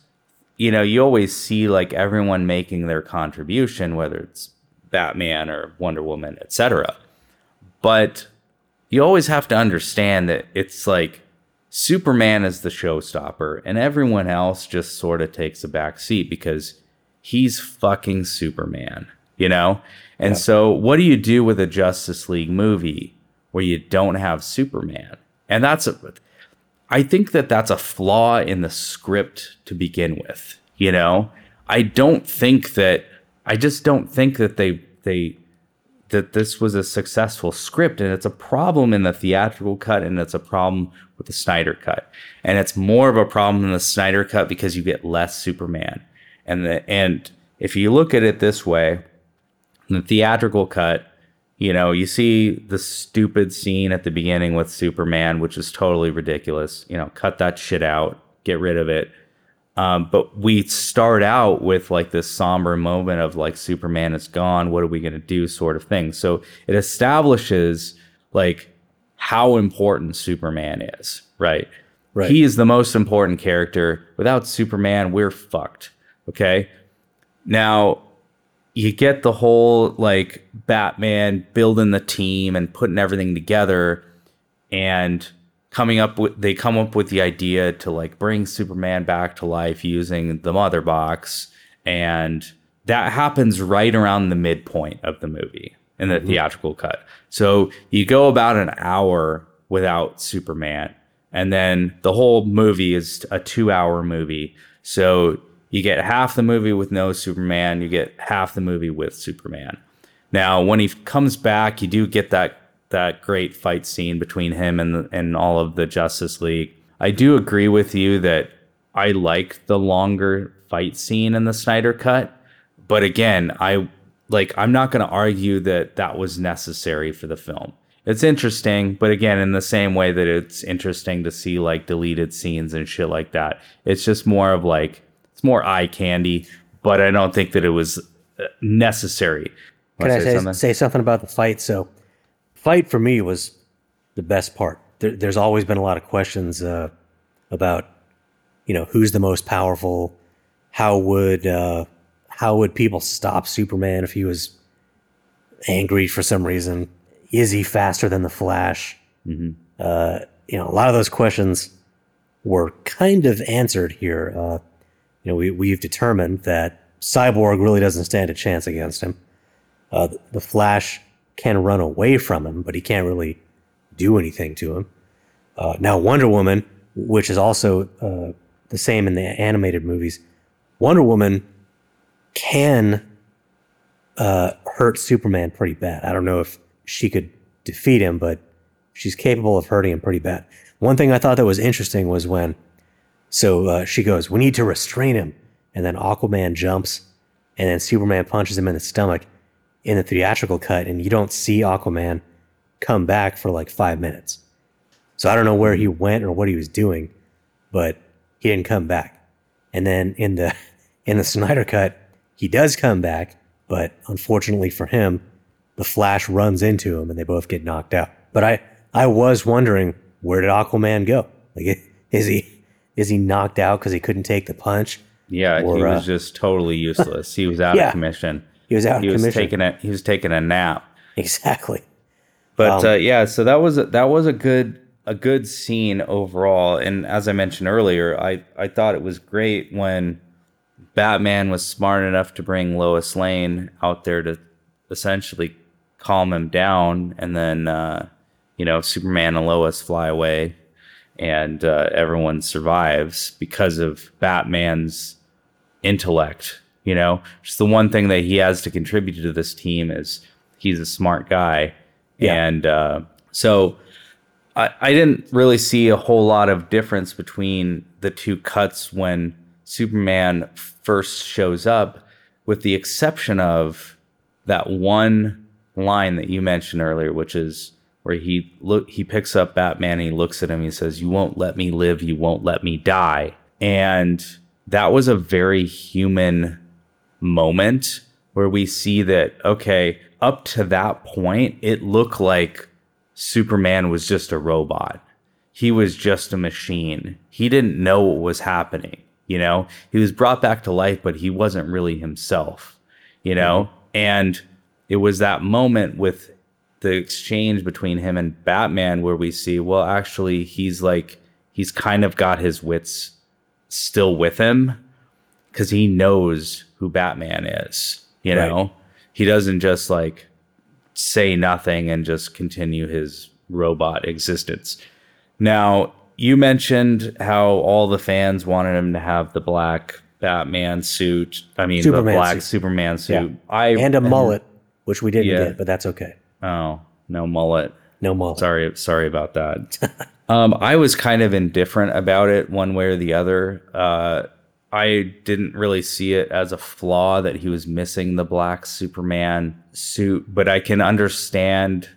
you know, you always see like everyone making their contribution, whether it's Batman or Wonder Woman, etc. But you always have to understand that it's like Superman is the showstopper, and everyone else just sort of takes a back seat because he's fucking Superman, you know? And yeah. so, what do you do with a Justice League movie where you don't have Superman? And that's a, I think that that's a flaw in the script to begin with. You know, I don't think that I just don't think that they they that this was a successful script and it's a problem in the theatrical cut and it's a problem with the Snyder cut. And it's more of a problem in the Snyder cut because you get less Superman. And the and if you look at it this way, the theatrical cut, you know, you see the stupid scene at the beginning with Superman, which is totally ridiculous. You know, cut that shit out, get rid of it. Um, but we start out with like this somber moment of like Superman is gone. What are we going to do? Sort of thing. So it establishes like how important Superman is, right? Right. He is the most important character. Without Superman, we're fucked. Okay. Now, you get the whole like Batman building the team and putting everything together and coming up with they come up with the idea to like bring Superman back to life using the mother box and that happens right around the midpoint of the movie in the mm-hmm. theatrical cut. So you go about an hour without Superman and then the whole movie is a 2-hour movie. So you get half the movie with no Superman, you get half the movie with Superman. Now, when he comes back, you do get that that great fight scene between him and and all of the Justice League. I do agree with you that I like the longer fight scene in the Snyder cut, but again, I like I'm not going to argue that that was necessary for the film. It's interesting, but again, in the same way that it's interesting to see like deleted scenes and shit like that, it's just more of like it's more eye candy, but I don't think that it was uh, necessary. Can I say, something? say something about the fight? So, fight for me was the best part. There, there's always been a lot of questions uh, about, you know, who's the most powerful. How would uh, how would people stop Superman if he was angry for some reason? Is he faster than the Flash? Mm-hmm. Uh, you know, a lot of those questions were kind of answered here. Uh, you know, we, we've determined that Cyborg really doesn't stand a chance against him. Uh, the Flash can run away from him, but he can't really do anything to him. Uh, now, Wonder Woman, which is also uh, the same in the animated movies, Wonder Woman can uh, hurt Superman pretty bad. I don't know if she could defeat him, but she's capable of hurting him pretty bad. One thing I thought that was interesting was when so uh, she goes, We need to restrain him. And then Aquaman jumps, and then Superman punches him in the stomach in the theatrical cut, and you don't see Aquaman come back for like five minutes. So I don't know where he went or what he was doing, but he didn't come back. And then in the (laughs) in the Snyder cut, he does come back but unfortunately for him, the Flash runs into him and they both get knocked out. But I, I was wondering where did Aquaman go? Like, (laughs) is he is he knocked out because he couldn't take the punch? Yeah, Or, he uh, was just totally useless. He was out (laughs) Yeah. of commission. He was out He of was commission. taking a he was taking a nap. exactly. But Um, uh, yeah, so that was a, that was a good a good scene overall. And as I mentioned earlier, I I thought it was great when Batman was smart enough to bring Lois Lane out there to essentially calm him down, and then uh, you know Superman and Lois fly away, and uh, everyone survives because of Batman's intellect. You know, just the one thing that he has to contribute to this team is he's a smart guy, Yeah. and uh, so I, I didn't really see a whole lot of difference between the two cuts when Superman first shows up, with the exception of that one line that you mentioned earlier, which is where he look he picks up Batman and he looks at him. He says, "You won't let me live. You won't let me die." And that was a very human moment where we see that okay, up to that point, it looked like Superman was just a robot. He was just a machine. He didn't know what was happening. You know, he was brought back to life, but he wasn't really himself. You know, mm-hmm. and it was that moment with the exchange between him and Batman where we see, well, actually, he's like, he's kind of got his wits still with him because he knows who Batman is. You Right. know, he doesn't just like say nothing and just continue his robot existence. Now, you mentioned how all the fans wanted him to have the black Batman suit. I mean, Superman the black suit. Superman suit. Yeah. I And a mullet, which we didn't Yeah. get, but that's okay. Oh, no mullet. No mullet. Sorry, sorry about that. (laughs) um, I was kind of indifferent about it one way or the other. Uh, I didn't really see it as a flaw that he was missing the black Superman suit, but I can understand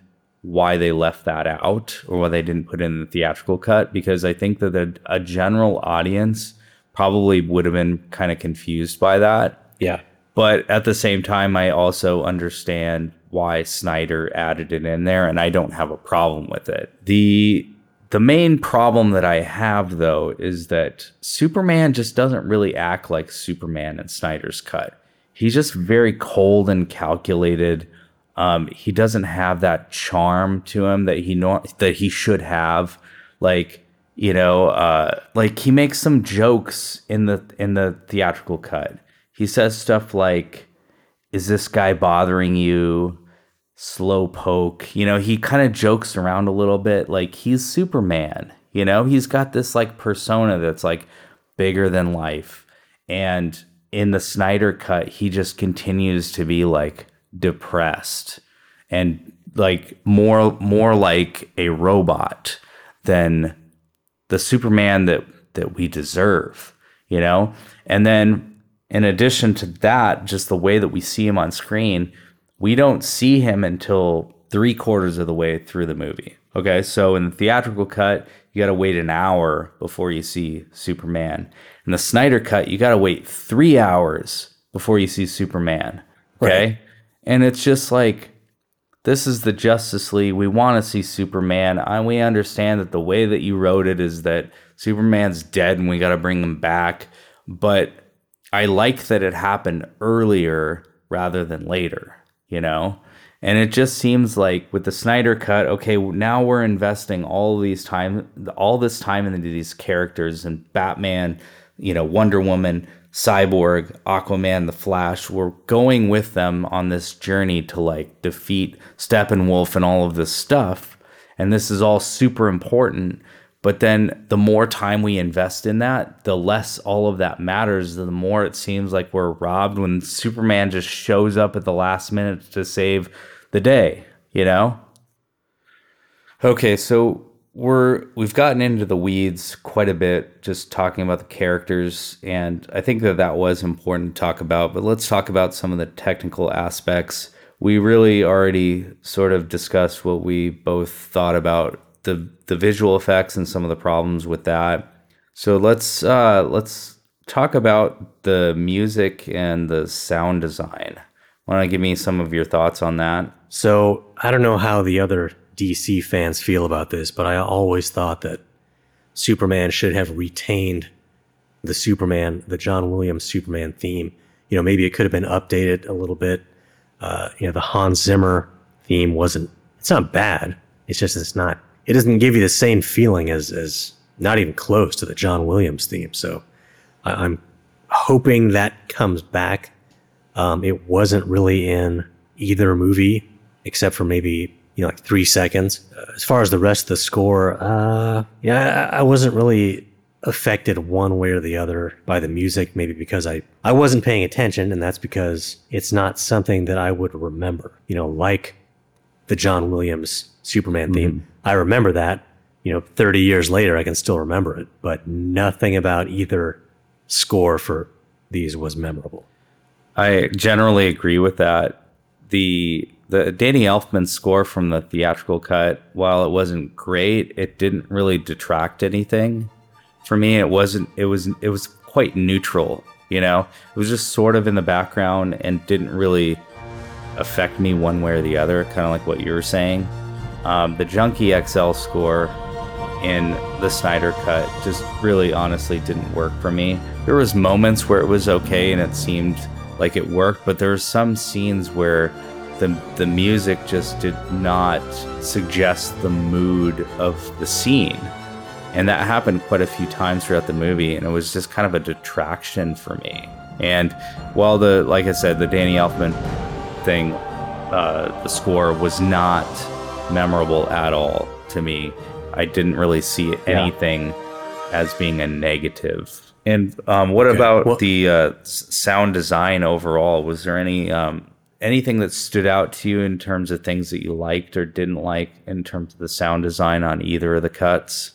why they left that out or why they didn't put in the theatrical cut because I think that a, a general audience probably would have been kind of confused by that. Yeah. But at the same time, I also understand why Snyder added it in there, and I don't have a problem with it. The the main problem that I have though is that Superman just doesn't really act like Superman in Snyder's cut. He's just very cold and calculated. Um, he doesn't have that charm to him that he nor- that he should have. Like you know, uh, like he makes some jokes in the in the theatrical cut. He says stuff like, "Is this guy bothering you?" Slow poke. You know, he kind of jokes around a little bit. Like he's Superman. You know, he's got this like persona that's like bigger than life. And in the Snyder cut, he just continues to be like depressed and like more more like a robot than the Superman that that we deserve, you know? And then in addition to that, just the way that we see him on screen, we don't see him until three quarters of the way through the movie. Okay, so in the theatrical cut, you got to wait an hour before you see Superman. In the Snyder cut, you got to wait three hours before you see Superman. Okay, Right. and it's just like this is the Justice League. We want to see Superman. And we understand that the way that you wrote it is that Superman's dead and we got to bring him back. But I like that it happened earlier rather than later, you know? And it just seems like with the Snyder cut, okay, now we're investing all these time, all this time into these characters and Batman, you know, Wonder Woman, Cyborg, Aquaman, The Flash. We're going with them on this journey to like defeat Steppenwolf and all of this stuff. And this is all super important. But then the more time we invest in that, the less all of that matters. The more it seems like we're robbed when Superman just shows up at the last minute to save the day, you know? Okay, so we're we've gotten into the weeds quite a bit just talking about the characters and I think that that was important to talk about, but let's talk about some of the technical aspects. We really already sort of discussed what we both thought about the the visual effects and some of the problems with that. So let's uh let's talk about the music and the sound design. Why don't you give me some of your thoughts on that? So I don't know how the other DC fans feel about this, but I always thought that Superman should have retained the Superman, the John Williams Superman theme. You know, maybe it could have been updated a little bit. Uh, you know, the Hans Zimmer theme wasn't. It's not bad. It's just it's not. It doesn't give you the same feeling as as not even close to the John Williams theme. So I, I'm hoping that comes back. Um, it wasn't really in either movie except for maybe you know like three seconds. Uh, as far as the rest of the score, uh, yeah, I, I wasn't really affected one way or the other by the music. Maybe because I I wasn't paying attention, and that's because it's not something that I would remember. You know, like the John Williams Superman theme. I remember that. You know, 30 years later, I can still remember it, but nothing about either score for these was memorable. I generally agree with that. The the Danny Elfman score from the theatrical cut, while it wasn't great, it didn't really detract anything. For me, it wasn't it was it was quite neutral, you know? It was just sort of in the background and didn't really affect me one way or the other, kind of like what you were saying. Um, the Junkie XL score in the Snyder cut just really honestly didn't work for me. There was moments where it was okay and it seemed like it worked, but there were some scenes where the the music just did not suggest the mood of the scene. And that happened quite a few times throughout the movie, and it was just kind of a detraction for me. And while the, like I said, the Danny Elfman thing, uh, the score was not memorable at all to me. I didn't really see anything as being a negative. And um, what about Well- the uh, sound design overall? Was there any um, anything that stood out to you in terms of things that you liked or didn't like in terms of the sound design on either of the cuts?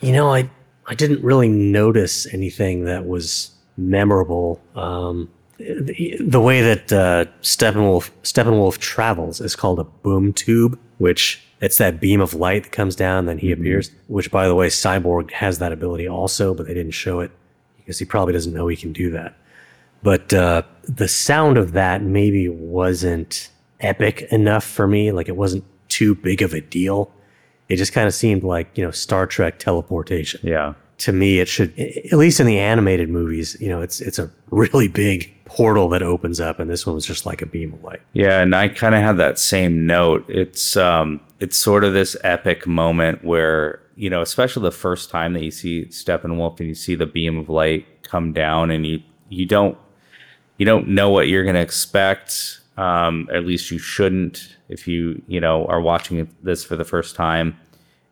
You know, I I didn't really notice anything that was memorable. Um, the, the way that uh, Steppenwolf Steppenwolf travels is called a boom tube, which it's that beam of light that comes down, then he appears. Which, by the way, Cyborg has that ability also, but they didn't show it because he probably doesn't know he can do that. But uh, the sound of that maybe wasn't epic enough for me. Like it wasn't too big of a deal. It just kind of seemed like you know Star Trek teleportation. Yeah. To me, it should at least in the animated movies. You know, it's it's a really big portal that opens up, and this one was just like a beam of light. Yeah, and I kind of had that same note. It's um it's sort of this epic moment where, you know, especially the first time that you see Steppenwolf and you see the beam of light come down and you you don't you don't know what you're going to expect. Um, at least you shouldn't if you, you know, are watching this for the first time.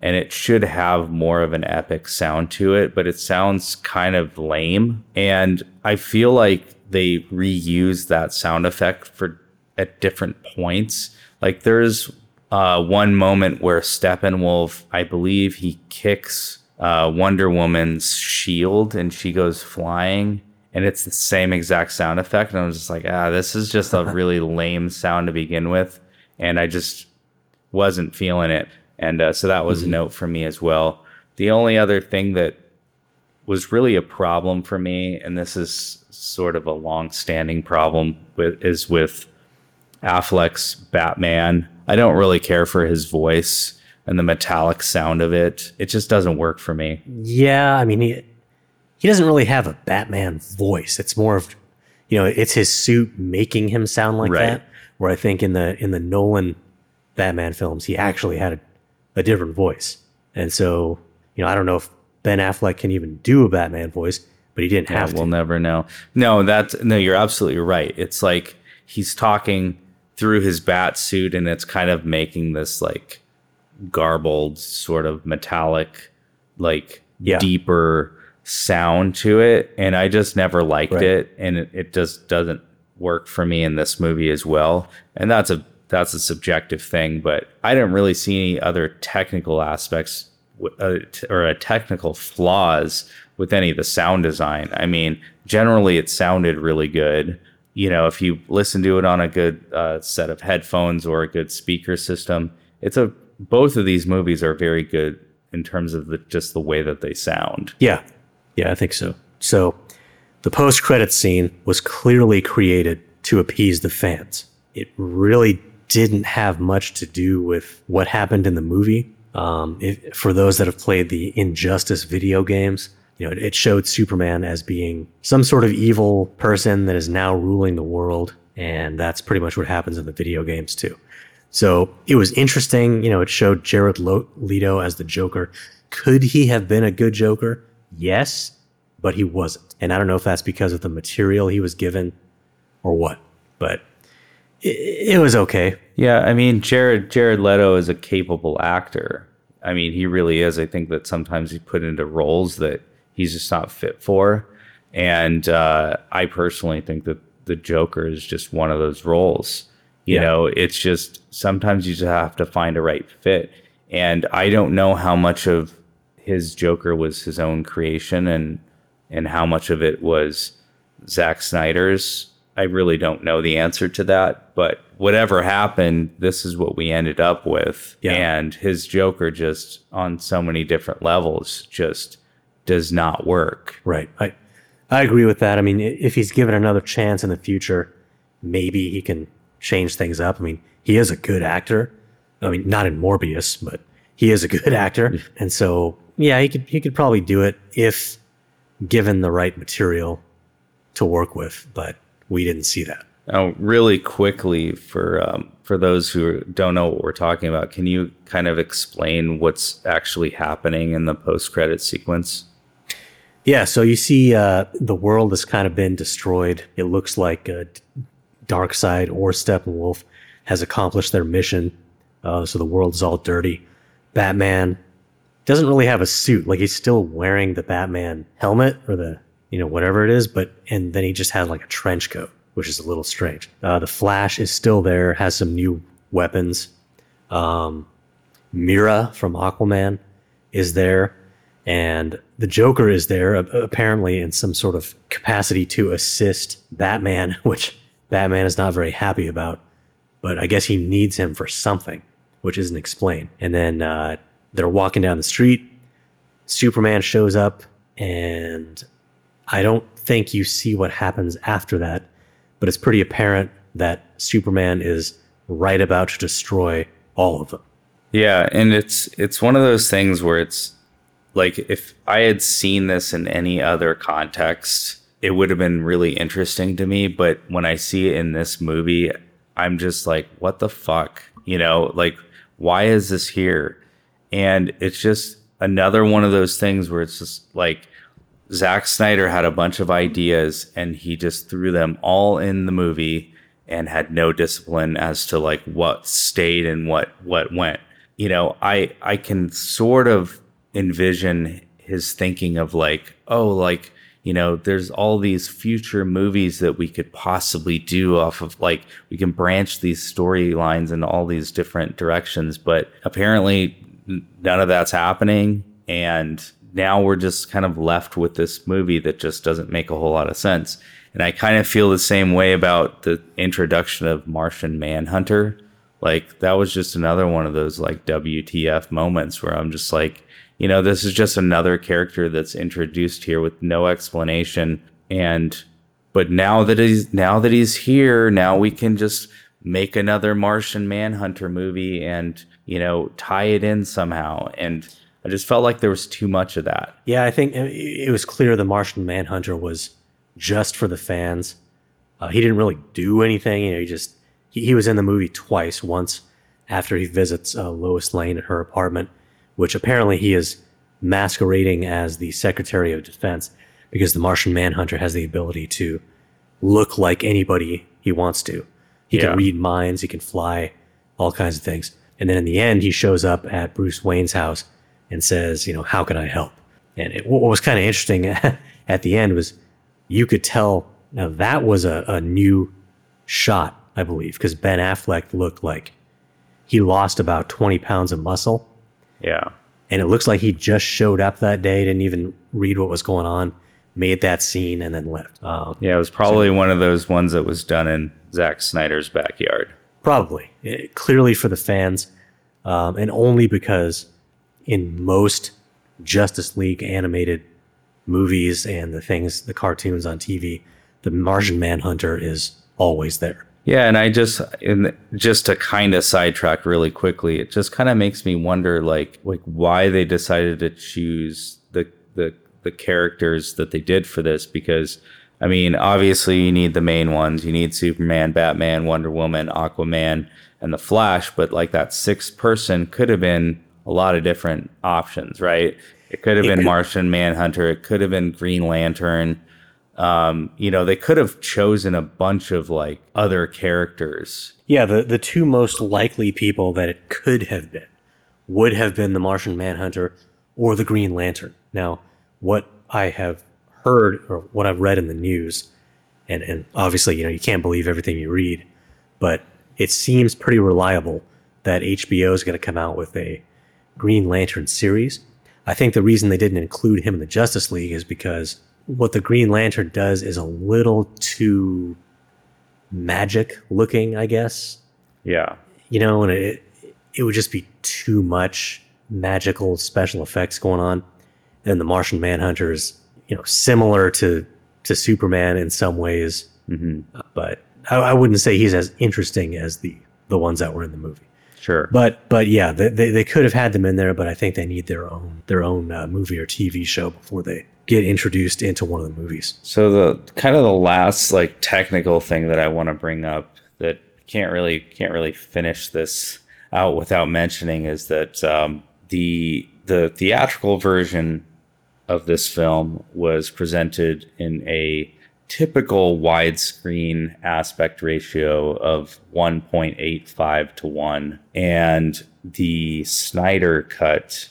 And it should have more of an epic sound to it, but it sounds kind of lame. And I feel like they reuse that sound effect for at different points. Like there's uh, one moment where Steppenwolf, I believe he kicks uh, Wonder Woman's shield and she goes flying. And it's the same exact sound effect. And I was just like, ah, this is just a (laughs) really lame sound to begin with. And I just wasn't feeling it. And uh, so that was a note for me as well. The only other thing that was really a problem for me, and this is sort of a long-standing problem with, is with Affleck's Batman. I don't really care for his voice and the metallic sound of it. It just doesn't work for me. Yeah, I mean he he doesn't really have a Batman voice. It's more of you know, it's his suit making him sound like Right. that. Where I think in the in the Nolan Batman films, he actually had a, a different voice. And so, you know, I don't know if Ben Affleck can even do a Batman voice, but he didn't Yeah, have we'll to. never know. No, that's no, you're absolutely right. It's like he's talking through his bat suit and it's kind of making this like garbled sort of metallic like Yeah. deeper sound to it and I just never liked Right. it and it, it just doesn't work for me in this movie as well. And that's a that's a subjective thing, but I didn't really see any other technical aspects uh, t- or a technical flaws with any of the sound design. I mean, generally it sounded really good. You know, if you listen to it on a good uh, set of headphones or a good speaker system, it's a both of these movies are very good in terms of the, just the way that they sound. Yeah. Yeah, I think so. So the post credit scene was clearly created to appease the fans. It really didn't have much to do with what happened in the movie. Um, if, for those that have played the Injustice video games, you know, it, it showed Superman as being some sort of evil person that is now ruling the world. And that's pretty much what happens in the video games too. So it was interesting. You know, it showed Jared Leto as the Joker. Could he have been a good Joker? Yes, but he wasn't. And I don't know if that's because of the material he was given or what, but it, it was okay. Yeah, I mean, Jared Jared Leto is a capable actor. I mean, he really is. I think that sometimes he's put into roles that he's just not fit for. And uh, I personally think that the Joker is just one of those roles. You yeah. know, it's just sometimes you just have to find a right fit. And I don't know how much of his Joker was his own creation and and how much of it was Zack Snyder's. I really don't know the answer to that, but whatever happened, this is what we ended up with. Yeah. And his Joker just on so many different levels just does not work. Right. I I agree with that. I mean, if he's given another chance in the future, maybe he can change things up. I mean, he is a good actor. I mean, not in Morbius, but he is a good actor. (laughs) And so, yeah, he could he could probably do it if given the right material to work with, but we didn't see that. Now, really quickly for um, for those who don't know what we're talking about, can you kind of explain what's actually happening in the post credit sequence? Yeah, so you see, uh, the world has kind of been destroyed. It looks like uh, Darkseid or Steppenwolf has accomplished their mission. Uh, so the world's all dirty. Batman doesn't really have a suit. Like he's still wearing the Batman helmet or the you know whatever it is, but and then he just has like a trench coat, which is a little strange. Uh, the Flash is still there, has some new weapons. Um, Mera from Aquaman is there, and the Joker is there apparently in some sort of capacity to assist Batman, (laughs) which Batman is not very happy about. But I guess he needs him for something, which isn't explained. And then uh, they're walking down the street. Superman shows up, and I don't think you see what happens after that, but it's pretty apparent that Superman is right about to destroy all of them. Yeah, and it's it's one of those things where it's like if I had seen this in any other context, it would have been really interesting to me. But when I see it in this movie, I'm just like, what the fuck? You know, like, why is this here? And it's just another one of those things where it's just like Zack Snyder had a bunch of ideas and he just threw them all in the movie and had no discipline as to like what stayed and what what went. You know, I I can sort of envision his thinking of like, oh, like you know, there's all these future movies that we could possibly do off of like we can branch these storylines in all these different directions, but apparently none of that's happening and now we're just kind of left with this movie that just doesn't make a whole lot of sense. And I kind of feel the same way about the introduction of Martian Manhunter. Like that was just another one of those like WTF moments where I'm just like, you know, this is just another character that's introduced here with no explanation. And but now that he's now that he's here, now we can just make another Martian Manhunter movie and, you know, tie it in somehow. And I just felt like there was too much of that. Yeah, I think it was clear the Martian Manhunter was just for the fans. Uh, he didn't really do anything. You know, he just he, he was in the movie twice. Once after he visits uh, Lois Lane at her apartment, which apparently he is masquerading as the Secretary of Defense because the Martian Manhunter has the ability to look like anybody he wants to. He yeah. can read minds. He can fly, all kinds of things. And then in the end, he shows up at Bruce Wayne's house and says, you know, how can I help? And it, what was kind of interesting (laughs) at the end was you could tell now that was a, a new shot, I believe, because Ben Affleck looked like he lost about 20 pounds of muscle. Yeah. And it looks like he just showed up that day, didn't even read what was going on, made that scene, and then left. Uh, yeah, it was probably so, one of those ones that was done in Zack Snyder's backyard. Probably. It, clearly for the fans, um, and only because in most Justice League animated movies and the things, the cartoons on TV, the Martian Manhunter is always there. Yeah, and I just and just to kind of sidetrack really quickly, it just kind of makes me wonder like like why they decided to choose the the the characters that they did for this because I mean, obviously you need the main ones. You need Superman, Batman, Wonder Woman, Aquaman, and the Flash, but like that sixth person could have been a lot of different options, right? It could have been Martian Manhunter, it could have been Green Lantern. Um, you know, they could have chosen a bunch of like other characters. Yeah, the, the two most likely people that it could have been would have been the Martian Manhunter or the Green Lantern. Now, what I have heard or what I've read in the news, and, and obviously, you know, you can't believe everything you read, but it seems pretty reliable that HBO is going to come out with a Green Lantern series. I think the reason they didn't include him in the Justice League is because what the Green Lantern does is a little too magic looking, I guess. Yeah. You know, and it it would just be too much magical special effects going on. And the Martian Manhunter is, you know, similar to to Superman in some ways, hmm but I, I wouldn't say he's as interesting as the the ones that were in the movie. Sure. But but yeah, they, they, they could have had them in there, but I think they need their own their own uh, movie or TV show before they get introduced into one of the movies. So the kind of the last like technical thing that I want to bring up that can't really can't really finish this out without mentioning is that um, the the theatrical version of this film was presented in a typical widescreen aspect ratio of 1.85 to 1 and the Snyder cut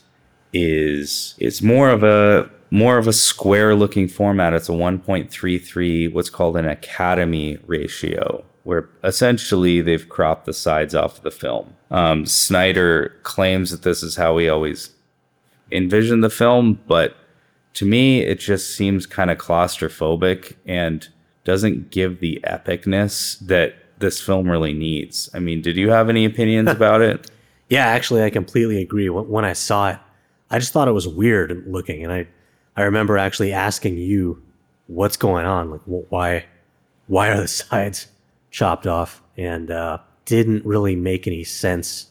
is is more of a more of a square looking format. It's a 1.33 what's called an academy ratio where essentially they've cropped the sides off of the film. Um, snyder claims that this is how he always envisioned the film but to me it just seems kind of claustrophobic and doesn't give the epicness that this film really needs i mean did you have any opinions (laughs) about it Yeah, actually, I completely agree. When I saw it, I just thought it was weird looking, and I I remember actually asking you, "What's going on? Like, wh- why why are the (laughs) sides chopped off?" And uh, didn't really make any sense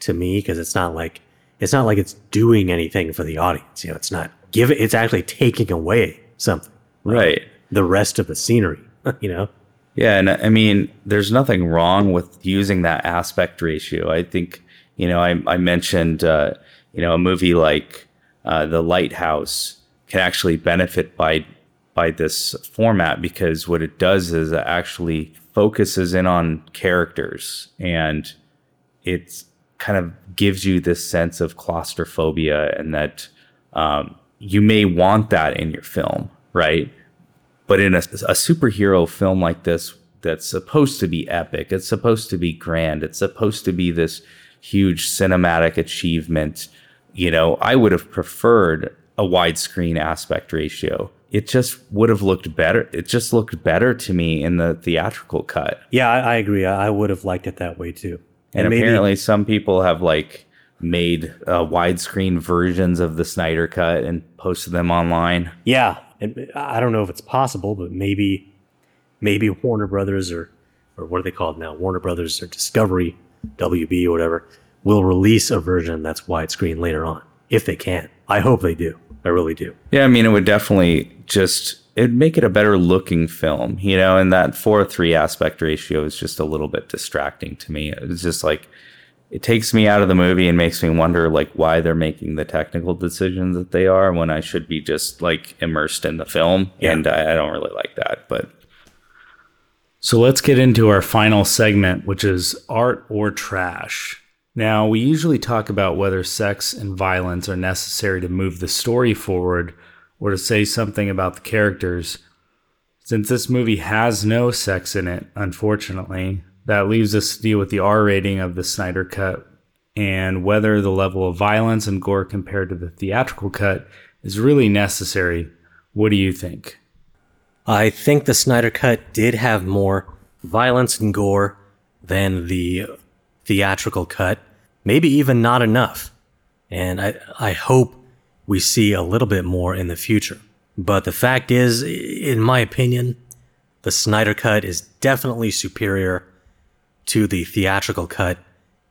to me because it's not like it's not like it's doing anything for the audience. You know, it's not give it, It's actually taking away something. right The rest of the scenery. (laughs) You know. Yeah, and I mean, there's nothing wrong with using that aspect ratio. I think, you know, I, I mentioned, uh, you know, a movie like uh, The Lighthouse can actually benefit by by this format because what it does is it actually focuses in on characters and it kind of gives you this sense of claustrophobia and that um, you may want that in your film, right? But in a, a superhero film like this, that's supposed to be epic, it's supposed to be grand, it's supposed to be this huge cinematic achievement. You know, I would have preferred a widescreen aspect ratio. It just would have looked better. It just looked better to me in the theatrical cut. Yeah, I, I agree. I, would have liked it that way too. And, maybe- apparently, some people have like made uh, widescreen versions of the Snyder cut and posted them online. Yeah, and I don't know if it's possible, but maybe, maybe Warner Brothers or or what are they called now? Warner Brothers or Discovery, WB or whatever, will release a version that's widescreen later on if they can. I hope they do. I really do. Yeah, I mean, it would definitely just it'd make it a better looking film, you know. And that four three aspect ratio is just a little bit distracting to me. It's just like it takes me out of the movie and makes me wonder like why they're making the technical decisions that they are when I should be just like immersed in the film. Yeah. And I, I don't really like that, but So let's get into our final segment, which is art or trash. Now, we usually talk about whether sex and violence are necessary to move the story forward or to say something about the characters. Since this movie has no sex in it, unfortunately, that leaves us to deal with the R rating of the Snyder Cut and whether the level of violence and gore compared to the theatrical cut is really necessary. What do you think? I think the Snyder Cut did have more violence and gore than the theatrical cut. Maybe even not enough. And I, I hope we see a little bit more in the future. But the fact is, in my opinion, the Snyder Cut is definitely superior to the theatrical cut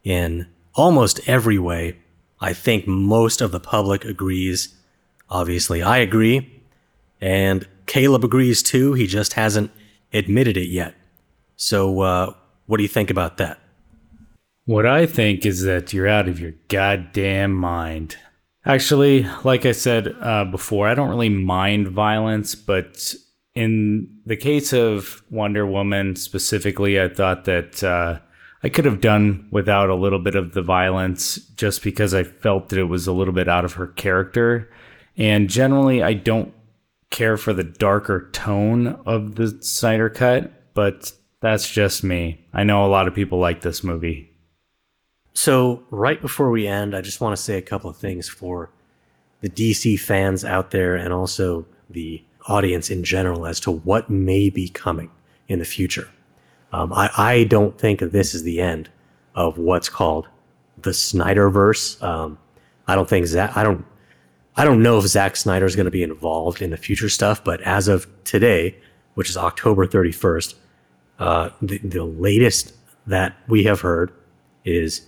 in almost every way. I think most of the public agrees. Obviously, I agree. And Kaleb agrees too. He just hasn't admitted it yet. So, uh, what do you think about that? What I think is that you're out of your goddamn mind. Actually, like I said uh, before, I don't really mind violence, but in the case of Wonder Woman specifically, I thought that uh, I could have done without a little bit of the violence just because I felt that it was a little bit out of her character. And generally, I don't care for the darker tone of the Snyder Cut, but that's just me. I know a lot of people like this movie. So, right before we end, I just want to say a couple of things for the DC fans out there and also the audience in general as to what may be coming in the future. Um, I, I don't think this is the end of what's called the Snyderverse. Um, I don't think Zack, I don't, I don't know if Zack Snyder is going to be involved in the future stuff, but as of today, which is October 31st, uh, the, the latest that we have heard is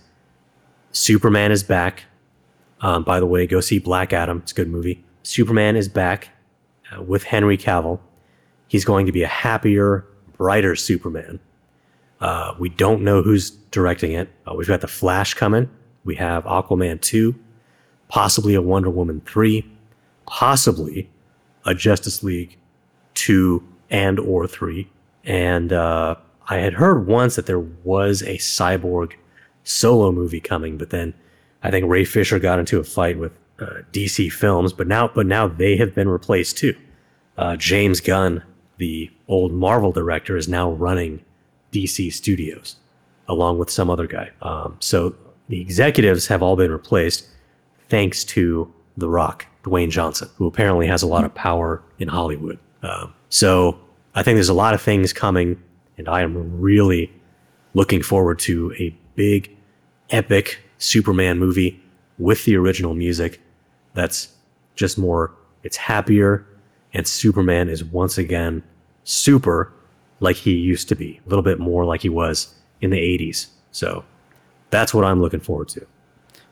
Superman is back. Um, by the way, go see Black Adam. It's a good movie. Superman is back uh, with Henry Cavill. He's going to be a happier, brighter Superman. Uh, we don't know who's directing it. Uh, we've got The Flash coming. We have Aquaman 2, possibly a Wonder Woman 3, possibly a Justice League 2 and or 3. And uh, I had heard once that there was a Cyborg solo movie coming, but then I think Ray Fisher got into a fight with uh, DC Films, but now but now they have been replaced too. Uh, James Gunn, the old Marvel director, is now running DC Studios along with some other guy. Um, so the executives have all been replaced thanks to The Rock, Dwayne Johnson, who apparently has a lot of power in Hollywood. Um, so I think there's a lot of things coming, and I am really looking forward to a big, epic Superman movie with the original music that's just more, it's happier, and Superman is once again super like he used to be, a little bit more like he was in the 80s. So that's what I'm looking forward to.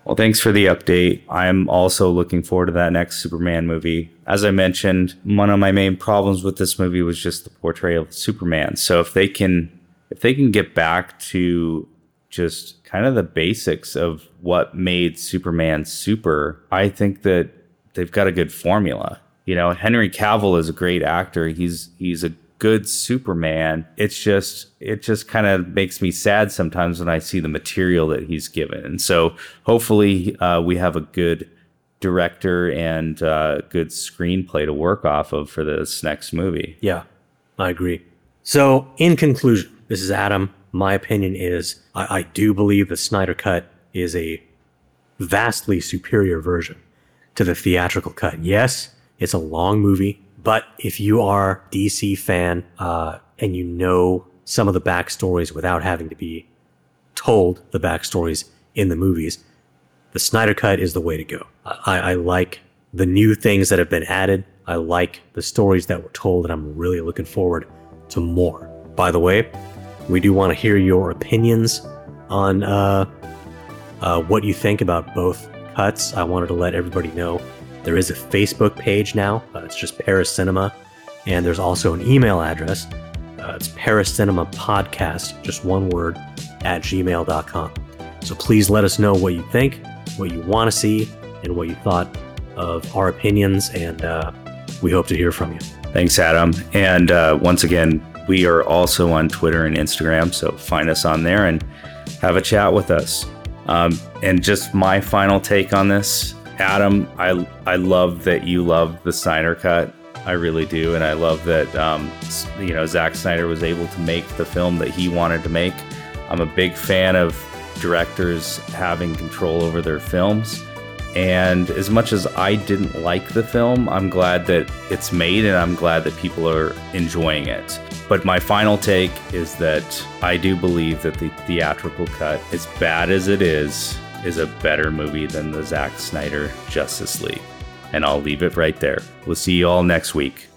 Well, thanks for the update. I'm also looking forward to that next Superman movie. As I mentioned, one of my main problems with this movie was just the portrayal of Superman. So if they can if they can get back to just kind of the basics of what made Superman super, I think that they've got a good formula. You know, Henry Cavill is a great actor. He's he's a good Superman. It's just it just kind of makes me sad sometimes when I see the material that he's given. And so hopefully uh, we have a good director and uh, good screenplay to work off of for this next movie. Yeah, I agree. So, in conclusion, this is Adam. My opinion is I, I do believe the Snyder Cut is a vastly superior version to the theatrical cut. Yes, it's a long movie, but if you are DC fan uh, and you know some of the backstories without having to be told the backstories in the movies, the Snyder Cut is the way to go. I, I like the new things that have been added. I like the stories that were told, and I'm really looking forward to more. By the way, we do want to hear your opinions on uh, uh, what you think about both cuts. I wanted to let everybody know there is a Facebook page now. Uh, it's just Paris Cinema. And there's also an email address. Uh, it's Paris Cinema Podcast, just one word, at gmail.com. So please let us know what you think, what you want to see, and what you thought of our opinions. And uh, we hope to hear from you. Thanks, Adam. And uh, once again, we are also on Twitter and Instagram. So find us on there and have a chat with us. Um, and just my final take on this Adam, I I love that you love the Snyder cut. I really do, and I love that um, you know Zack Snyder was able to make the film that he wanted to make. I'm a big fan of directors having control over their films. And as much as I didn't like the film, I'm glad that it's made and I'm glad that people are enjoying it. But my final take is that I do believe that the theatrical cut, as bad as it is, is a better movie than the Zack Snyder Justice League. And I'll leave it right there. We'll see you all next week.